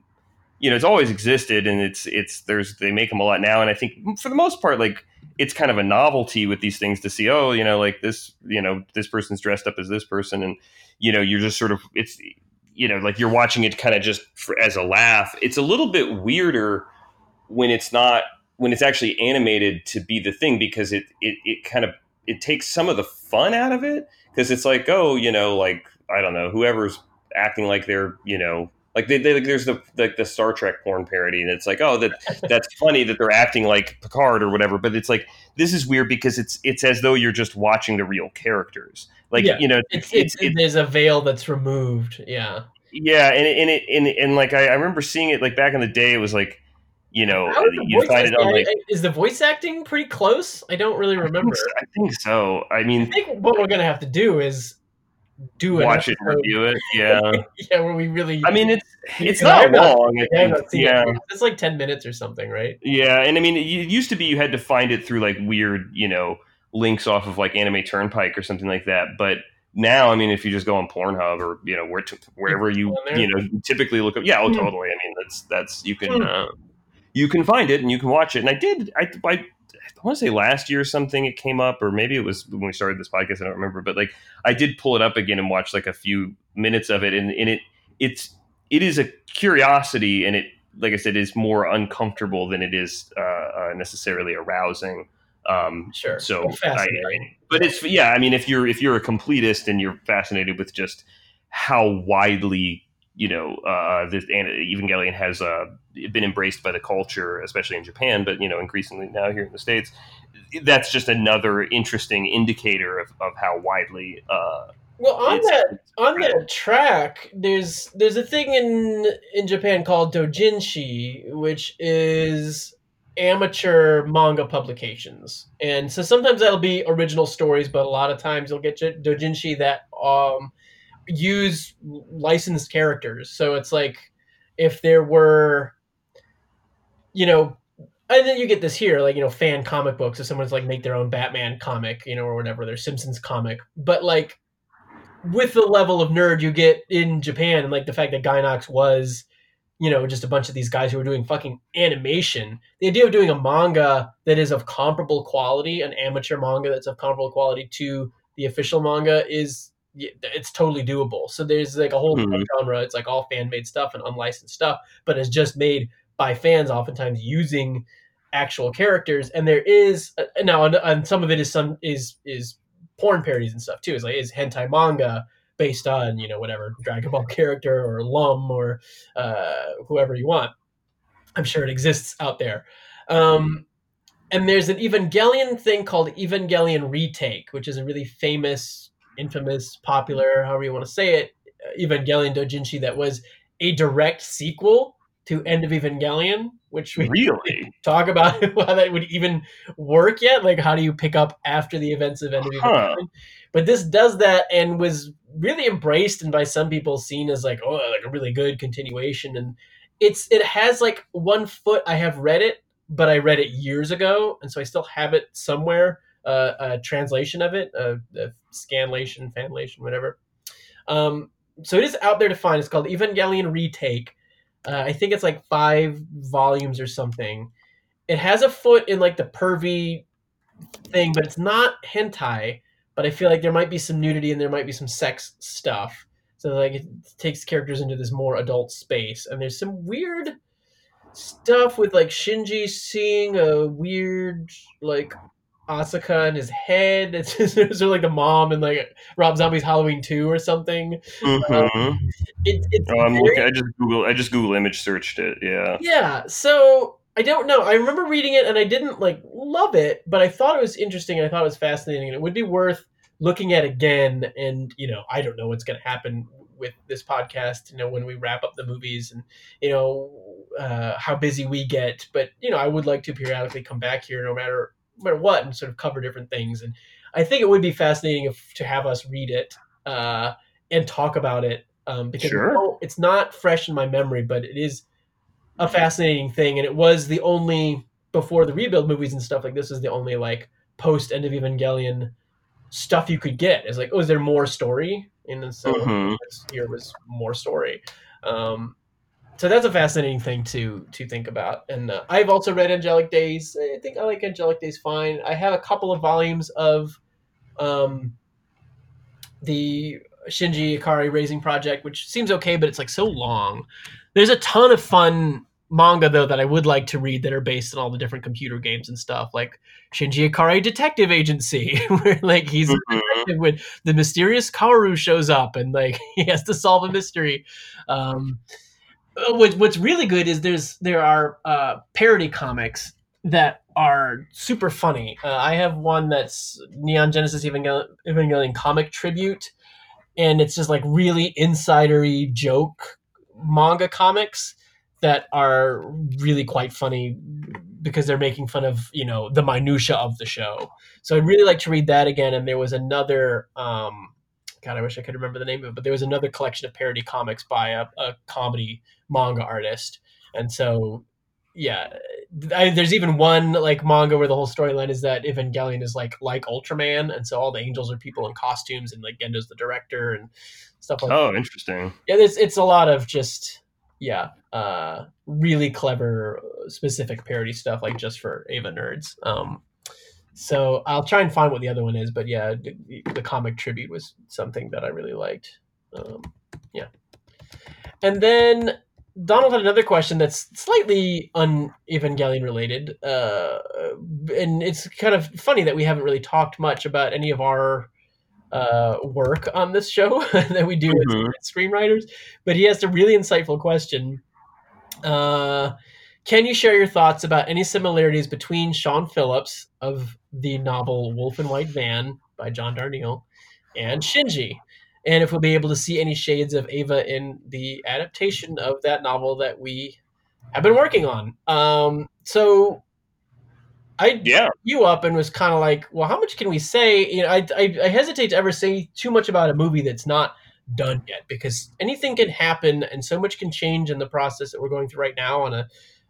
Speaker 1: you know, it's always existed, and it's it's there's they make them a lot now, and I think for the most part, like it's kind of a novelty with these things to see. Oh, you know, like this, you know, this person's dressed up as this person, and you know, you're just sort of it's you know, like you're watching it kind of just for, as a laugh. It's a little bit weirder when it's not when it's actually animated to be the thing because it it, it kind of it takes some of the fun out of it because it's like oh you know like I don't know whoever's acting like they're you know like they, they, like there's the like the Star Trek porn parody and it's like oh that that's funny that they're acting like Picard or whatever but it's like this is weird because it's it's as though you're just watching the real characters like
Speaker 2: Yeah.
Speaker 1: you know
Speaker 2: it's, it's, there's a veil that's removed. Yeah.
Speaker 1: yeah and it, and it and, and like I, I remember seeing it like back in the day it was like you know
Speaker 2: How is the
Speaker 1: you find it on like
Speaker 2: is the voice acting pretty close? I don't really
Speaker 1: I
Speaker 2: remember.
Speaker 1: think, so, I think so I mean, I
Speaker 2: think what we're gonna have to do is do an
Speaker 1: watch it review it yeah
Speaker 2: yeah, where we really.
Speaker 1: I mean, it's it's not long. I
Speaker 2: I haven't
Speaker 1: think.
Speaker 2: seen
Speaker 1: Yeah,
Speaker 2: it. It's like ten minutes or something, right?
Speaker 1: yeah, and I mean, it used to be you had to find it through like weird, you know, links off of like Anime Turnpike or something like that. But now, I mean, if you just go on Pornhub or you know where to, wherever you you know typically look up, yeah, oh,
Speaker 2: Hmm.
Speaker 1: totally. I mean, that's that's you can
Speaker 2: Hmm.
Speaker 1: uh, you can find it and you can watch it. And I did. I, I I want to say last year or something it came up, or maybe it was when we started this podcast. I don't remember, but like I did pull it up again and watch like a few minutes of it, and, and it it's it is a curiosity, and it like I said is more uncomfortable than it is uh, uh, necessarily arousing. Um,
Speaker 2: Sure.
Speaker 1: so I,
Speaker 2: fascinating.
Speaker 1: but it's yeah. I mean, if you're if you're a completist and you're fascinated with just how widely you know uh, this and Evangelion has uh, been embraced by the culture, especially in Japan, but you know increasingly now here in the states. That's just another interesting indicator of, of how widely. Uh,
Speaker 2: Well, on that on that track, there's there's a thing in in Japan called dojinshi, which is amateur manga publications, and so sometimes that'll be original stories, but a lot of times you'll get dojinshi that um use licensed characters. So it's like if there were, you know. And then you get this here, like you know, fan comic books. If someone's like make their own Batman comic, you know, or whatever, their Simpsons comic. But like with the level of nerd you get in Japan and like the fact that Gainax was, you know, just a bunch of these guys who were doing fucking animation, the idea of doing a manga that is of comparable quality, an amateur manga that's of comparable quality to the official manga is it's totally doable. So there's like a whole
Speaker 1: Mhm.
Speaker 2: genre. It's like all fan made stuff and unlicensed stuff, but it's just made by fans, oftentimes using actual characters. And there is uh, now, and, and some of it is some is is porn parodies and stuff too. Is like is hentai manga based on you know whatever Dragon Ball character or Lum or uh, whoever you want. I'm sure it exists out there. Um, and there's an Evangelion thing called Evangelion Retake, which is a really famous, infamous, popular, however you want to say it, uh, Evangelion Dojinshi that was a direct sequel to End of Evangelion, which we
Speaker 1: really,
Speaker 2: talk about how that would even work yet. Like, how do you pick up after the events of End of
Speaker 1: Huh.
Speaker 2: Evangelion? But this does that and was really embraced and by some people seen as like, oh, like a really good continuation. And it's it has like one foot. I have read it, but I read it years ago, and so I still have it somewhere. Uh, a translation of it, uh, a scanlation, fanlation, whatever. Um, so it is out there to find. It's called Evangelion Retake. Uh, I think it's like five volumes or something. It has a foot in like the pervy thing, but it's not hentai. But I feel like there might be some nudity and there might be some sex stuff. So like it takes characters into this more adult space, and there's some weird stuff with like Shinji seeing a weird like Asuka in his head. It's just, it's like the mom and like Rob Zombie's Halloween two or something.
Speaker 1: Mhm.
Speaker 2: It, it's
Speaker 1: oh, I'm
Speaker 2: very-
Speaker 1: looking. I just Google. I just Google image searched it. Yeah.
Speaker 2: yeah, so I don't know. I remember reading it and I didn't like love it, but I thought it was interesting and I thought it was fascinating and it would be worth looking at again. And you know, I don't know what's going to happen with this podcast. You know, when we wrap up the movies and you know, uh, how busy we get. But you know, I would like to periodically come back here, no matter no matter what, and sort of cover different things. And I think it would be fascinating if, to have us read it uh, and talk about it um, because
Speaker 1: Sure.
Speaker 2: it's not fresh in my memory, but it is a fascinating thing, and it was the only before the rebuild movies and stuff like this is the only like post end of Evangelion stuff you could get. It's like, oh, is there more story? And so
Speaker 1: Mhm.
Speaker 2: this here was more story. Um, so that's a fascinating thing to to think about. And uh, I've also read Angelic Days. I think I like Angelic Days fine. I have a couple of volumes of um, the Shinji Ikari Raising Project, which seems okay, but it's like so long. There's a ton of fun manga though that I would like to read that are based on all the different computer games and stuff, like Shinji Ikari Detective Agency, where like he's
Speaker 1: Mhm.
Speaker 2: when the mysterious Kaoru shows up and like he has to solve a mystery. Um, what's really good is there's there are uh, parody comics that are super funny. Uh, I have one that's Neon Genesis Evangel- Evangelion comic tribute, and it's just like really insidery joke manga comics that are really quite funny because they're making fun of you know the minutia of the show. So I'd really like to read that again. And there was another, um, God, I wish I could remember the name of it, but there was another collection of parody comics by a, a comedy manga artist. And so, yeah, I, there's even one like manga where the whole storyline is that Evangelion is like like Ultraman, and so all the angels are people in costumes, and like Gendo's the director and stuff like.
Speaker 1: Oh, interesting.
Speaker 2: Yeah, it's it's a lot of just yeah, uh, really clever, uh, specific parody stuff, like just for Eva nerds. Um, so I'll try and find what the other one is, but yeah, the, the comic tribute was something that I really liked. Um, yeah, and then Donald had another question that's slightly un Evangelion related, uh, and it's kind of funny that we haven't really talked much about any of our uh, work on this show that we do
Speaker 1: Mhm.
Speaker 2: as screenwriters. But he asked a really insightful question. Uh, can you share your thoughts about any similarities between Sean Phillips of the novel Wolf in White Van by John Darnielle and Shinji? And if we'll be able to see any shades of Eva in the adaptation of that novel that we have been working on. Um, so I
Speaker 1: Yeah.
Speaker 2: you up and was kind of like, well, how much can we say? You know, I, I, I hesitate to ever say too much about a movie that's not done yet because anything can happen and so much can change in the process that we're going through right now on a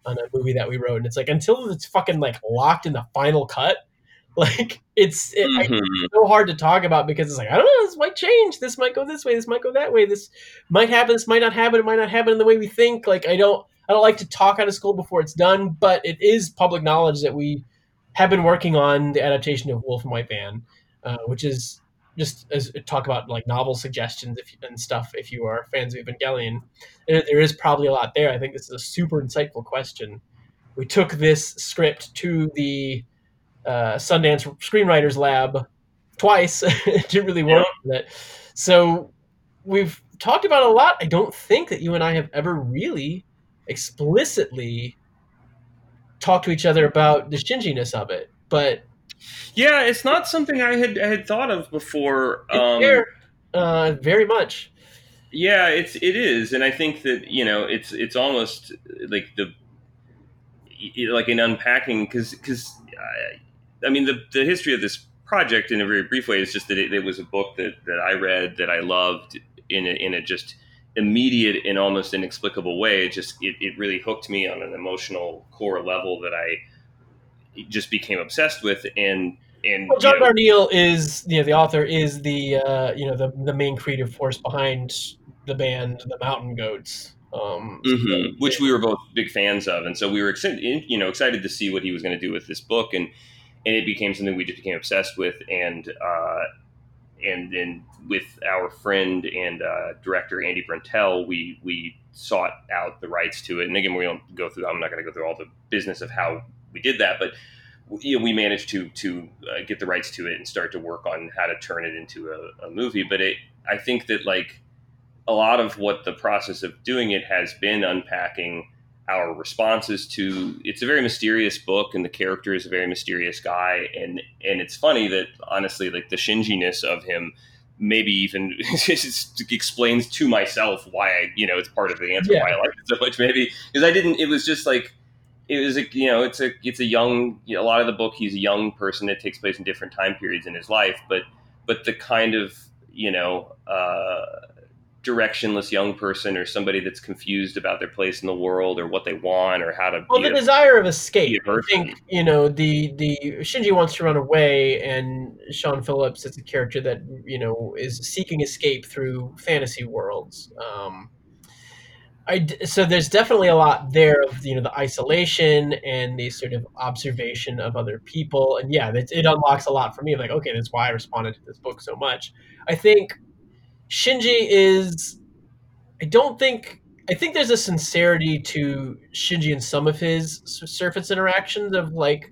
Speaker 2: on a movie that we wrote. And it's like until it's fucking like locked in the final cut, like it's it, I-
Speaker 1: Mhm.
Speaker 2: it's so hard to talk about because it's like I don't know, this might change, this might go this way, this might go that way, this might happen, this might not happen, it might not happen in the way we think. Like I don't I don't like to talk out of school before it's done, but it is public knowledge that we have been working on the adaptation of Wolf in White Van, uh, which is just as talk about like novel suggestions if, and stuff. If you are fans of Evangelion, there, there is probably a lot there. I think this is a super insightful question. We took this script to the uh, Sundance Screenwriters Lab twice. it didn't really work it. So we've talked about a lot. I don't think that you and I have ever really explicitly talked to each other about the shinginess of it, but
Speaker 1: Yeah, it's not something I had I had thought of before. Um,
Speaker 2: there uh, very much.
Speaker 1: Yeah, it's it is, and I think that you know it's it's almost like the like an unpacking because because I, I mean the the history of this project in a very brief way is just that it, it was a book that that I read that I loved in a, in a just immediate and almost inexplicable way. It just it, it really hooked me on an emotional core level that I just became obsessed with and and
Speaker 2: Well, John
Speaker 1: you know,
Speaker 2: Darnielle is you know the author is the uh, you know the the main creative force behind the band the Mountain Goats. Um,
Speaker 1: Mhm, which we were both big fans of, and so we were excited, you know, excited to see what he was going to do with this book, and and it became something we just became obsessed with, and uh, and then with our friend and uh, director Andy Brentel, we we sought out the rights to it, and again, we don't go through. I'm not going to go through all the business of how we did that, but you know, we managed to to uh, get the rights to it and start to work on how to turn it into a, a movie. But it, I think that like a lot of what the process of doing it has been unpacking our responses to it's a very mysterious book and the character is a very mysterious guy and and it's funny that honestly like the shinginess of him maybe even explains to myself why I, you know, it's part of the answer yeah. why I like it so much. Maybe because I didn't. It was just like it was a you know it's a it's a young you know, a lot of the book he's a young person that takes place in different time periods in his life, but but the kind of you know uh, directionless young person or somebody that's confused about their place in the world or what they want or how to
Speaker 2: well the a, desire of escape. i think you know the the shinji wants to run away and sean phillips is a character that you know is seeking escape through fantasy worlds. Um I, so there's definitely a lot there of you know the isolation and the sort of observation of other people and yeah it, it unlocks a lot for me like okay that's why i responded to this book so much i think Shinji is. I don't think. I think there's a sincerity to Shinji in some of his surface interactions of like.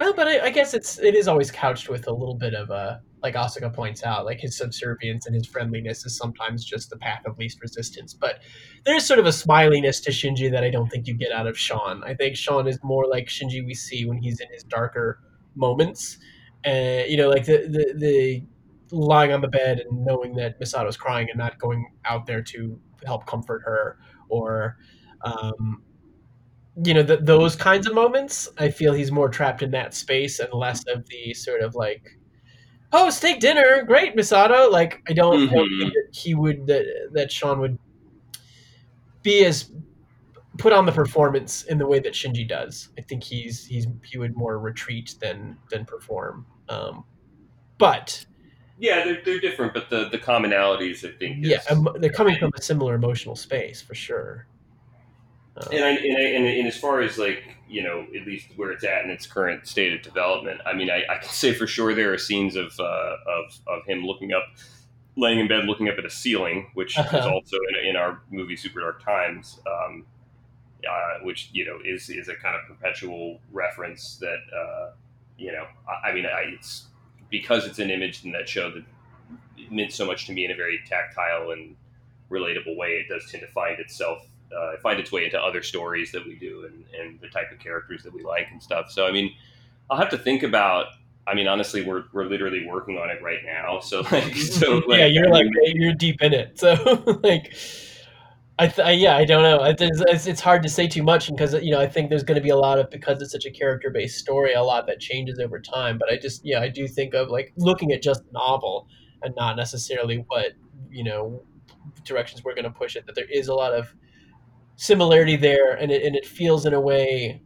Speaker 2: Well, but I, I guess it's it is always couched with a little bit of a like Asuka points out, like his subservience and his friendliness is sometimes just the path of least resistance. But there's sort of a smiliness to Shinji that I don't think you get out of Sean. I think Sean is more like Shinji we see when he's in his darker moments. And uh, you know, like the, the the lying on the bed and knowing that Misato's crying and not going out there to help comfort her or um, you know those kinds of moments i feel he's more trapped in that space and less of the sort of like oh steak dinner great misato like i don't, mm-hmm. Don't think that he would that, that sean would be as put on the performance in the way that shinji does i think he's he's he would more retreat than than perform um, but
Speaker 1: yeah, they're, they're different, but the, the commonalities, I think.
Speaker 2: Is, yeah, they're coming from a similar emotional space for sure.
Speaker 1: Um, and, I, and, I, and, and, as far as like you know, at least where it's at in its current state of development, I mean, I, I can say for sure there are scenes of uh, of of him looking up, laying in bed, looking up at a ceiling, which uh-huh. is also in, in, our movie Super Dark Times, um, uh, which you know is is a kind of perpetual reference that uh, you know, I, I mean, it's because it's an image in that show that meant so much to me in a very tactile and relatable way, it does tend to find itself uh, find its way into other stories that we do and, and the type of characters that we like and stuff. So I mean, I'll have to think about. I mean, honestly, we're, we're literally working on it right now. So like, so
Speaker 2: like, yeah, you're like you're deep in it. So like, I, th- yeah, I don't know. It's, it's hard to say too much because you know I think there's going to be a lot of because it's such a character based story, a lot that changes over time. But I just yeah, I do think of like looking at just novel and not necessarily what you know directions we're going to push it. That there is a lot of similarity there, and it and it feels in a way,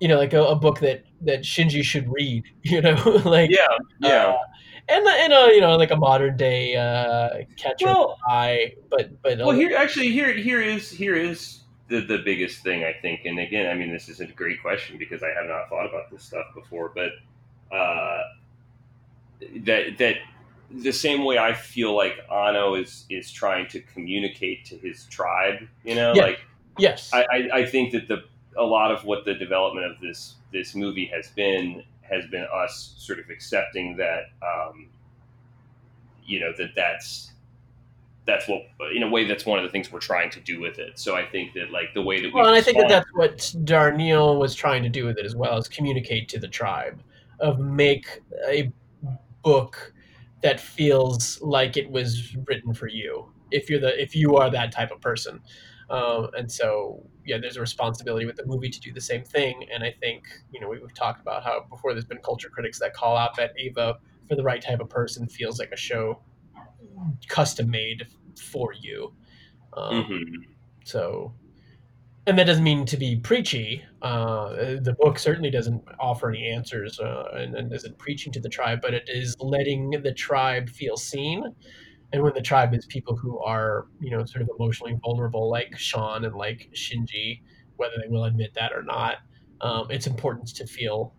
Speaker 2: you know, like a, a book that that Shinji should read. You know, like
Speaker 1: yeah, yeah. Uh,
Speaker 2: and in a you know like a modern day uh, catcher well, eye, but but
Speaker 1: well here actually here here is here is the the biggest thing I think, and again I mean this is a great question because I have not thought about this stuff before, but uh, that that the same way I feel like Anno is is trying to communicate to his tribe, you know,
Speaker 2: yeah.
Speaker 1: like
Speaker 2: yes,
Speaker 1: I, I, I think that the a lot of what the development of this this movie has been has been us sort of accepting that um, you know that that's that's what in a way that's one of the things we're trying to do with it. So I think that like the way that
Speaker 2: well, and I think that that's what Darnielle was trying to do with it as well, is communicate to the tribe of make a book that feels like it was written for you if you're the if you are that type of person um, and so, yeah, there's a responsibility with the movie to do the same thing. And I think, you know, we, have talked about how before there's been culture critics that call out that Eva for the right type of person, feels like a show custom made for you. Um, mm-hmm. So, and that doesn't mean to be preachy. Uh, the book certainly doesn't offer any answers uh, and, and isn't preaching to the tribe, but it is letting the tribe feel seen. And when the tribe is people who are you know sort of emotionally vulnerable like sean and like shinji whether they will admit that or not um, it's important to feel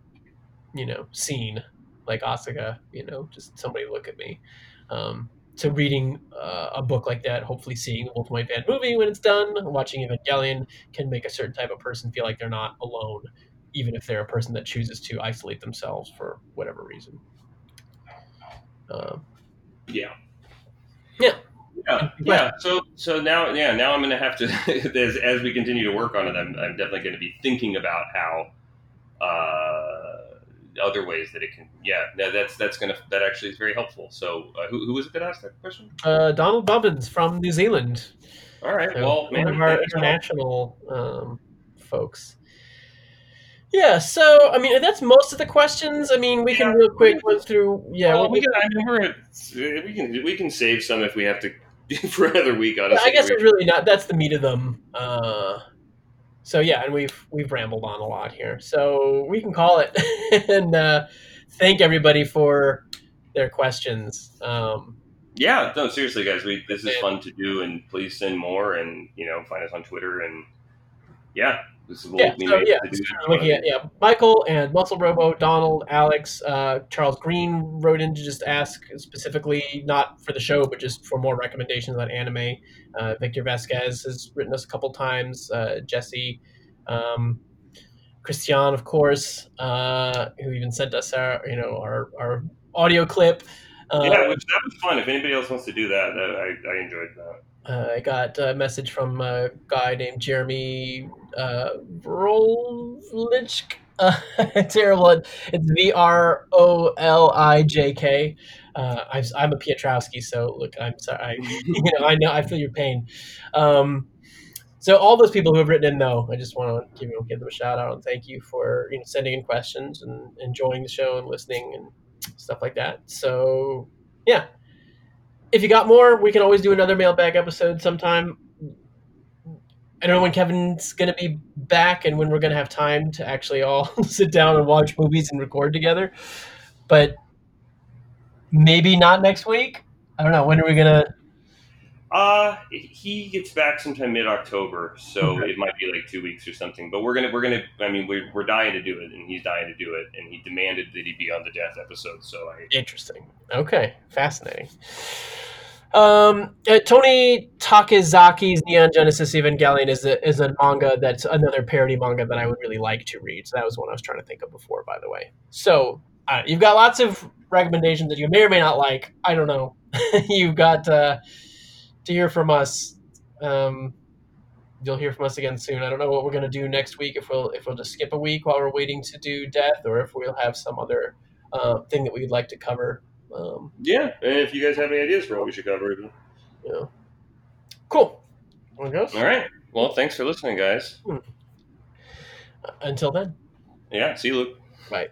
Speaker 2: you know seen. Like asuka you know just somebody look at me. Um, so reading uh, a book like that hopefully seeing the White Van movie when it's done watching evangelion can make a certain type of person feel like they're not alone even if they're a person that chooses to isolate themselves for whatever reason
Speaker 1: um, yeah
Speaker 2: yeah.
Speaker 1: Yeah, yeah. So, so now, yeah, now I'm going to have to, as, as we continue to work on it, I'm, I'm definitely going to be thinking about how, uh, other ways that it can. Yeah, no, that's that's gonna that actually is very helpful. So uh, who who was it that asked that question?
Speaker 2: Uh, Donald Bubbins from New Zealand.
Speaker 1: All right,
Speaker 2: So,
Speaker 1: well,
Speaker 2: one of our international um, folks. Yeah, so I mean that's most of the questions. I mean we can real quick run through. Yeah,
Speaker 1: well,
Speaker 2: we-
Speaker 1: we can. I mean, we're at, we can we can save some if we have to for another week. Honestly,
Speaker 2: I guess it's really not. That's the meat of them. Uh, so yeah, and we've we've rambled on a lot here, so we can call it. And uh, thank everybody for their questions. Um,
Speaker 1: Yeah, no, seriously, guys, we this is
Speaker 2: And-
Speaker 1: fun to do, and please send more, and you know, find us on Twitter, and yeah, this is what
Speaker 2: yeah,
Speaker 1: we
Speaker 2: so yeah, looking at yeah, Michael and Muscle Robo, Donald, Alex, uh, Charles Green wrote in to just ask specifically, not for the show, but just for more recommendations on anime. Uh, Victor Vasquez has written us a couple times. Uh, Jesse, um, Christian, of course, uh, who even sent us our you know our our audio clip. Uh,
Speaker 1: yeah, which that was fun. If anybody else wants to do that, that I, I enjoyed that.
Speaker 2: Uh, I got a message from a guy named Jeremy uh. Uh, terrible. It's V R O L I J K. Uh, I'm, a Piotrowski, so look, I'm sorry. I, you know, I know I feel your pain. Um, so all those people who have written in, though, I just want to give give them a shout out and thank you for you know sending in questions and enjoying the show and listening and stuff like that. So yeah, if you got more, we can always do another mailbag episode sometime. I don't know when Kevin's going to be back and when we're going to have time to actually all sit down and watch movies and record together. But maybe not next week. I don't know. When are we going to?
Speaker 1: Uh, he gets back sometime mid October, so
Speaker 2: Okay.
Speaker 1: it might be like two weeks or something. But we're gonna we're gonna. I mean, we're, we're dying to do it, and he's dying to do it, and he demanded that he be on the death episode. So I
Speaker 2: Interesting. Okay. Fascinating. Um, uh, Tony Takezaki's Neon Genesis Evangelion is a, is a manga that's another parody manga that I would really like to read. So that was one I was trying to think of before, by the way. So uh, you've got lots of recommendations that you may or may not like. I don't know. you've got uh, to hear from us. Um, you'll hear from us again soon. I don't know what we're gonna do next week. If we'll if we'll just skip a week while we're waiting to do death, or if we'll have some other uh, thing that we'd like to cover. Um,
Speaker 1: yeah. And if you guys have any ideas for what we should cover,
Speaker 2: you know. Cool.
Speaker 1: All right. Well, thanks for listening, guys.
Speaker 2: Until then.
Speaker 1: Yeah. See you, Luke.
Speaker 2: Bye.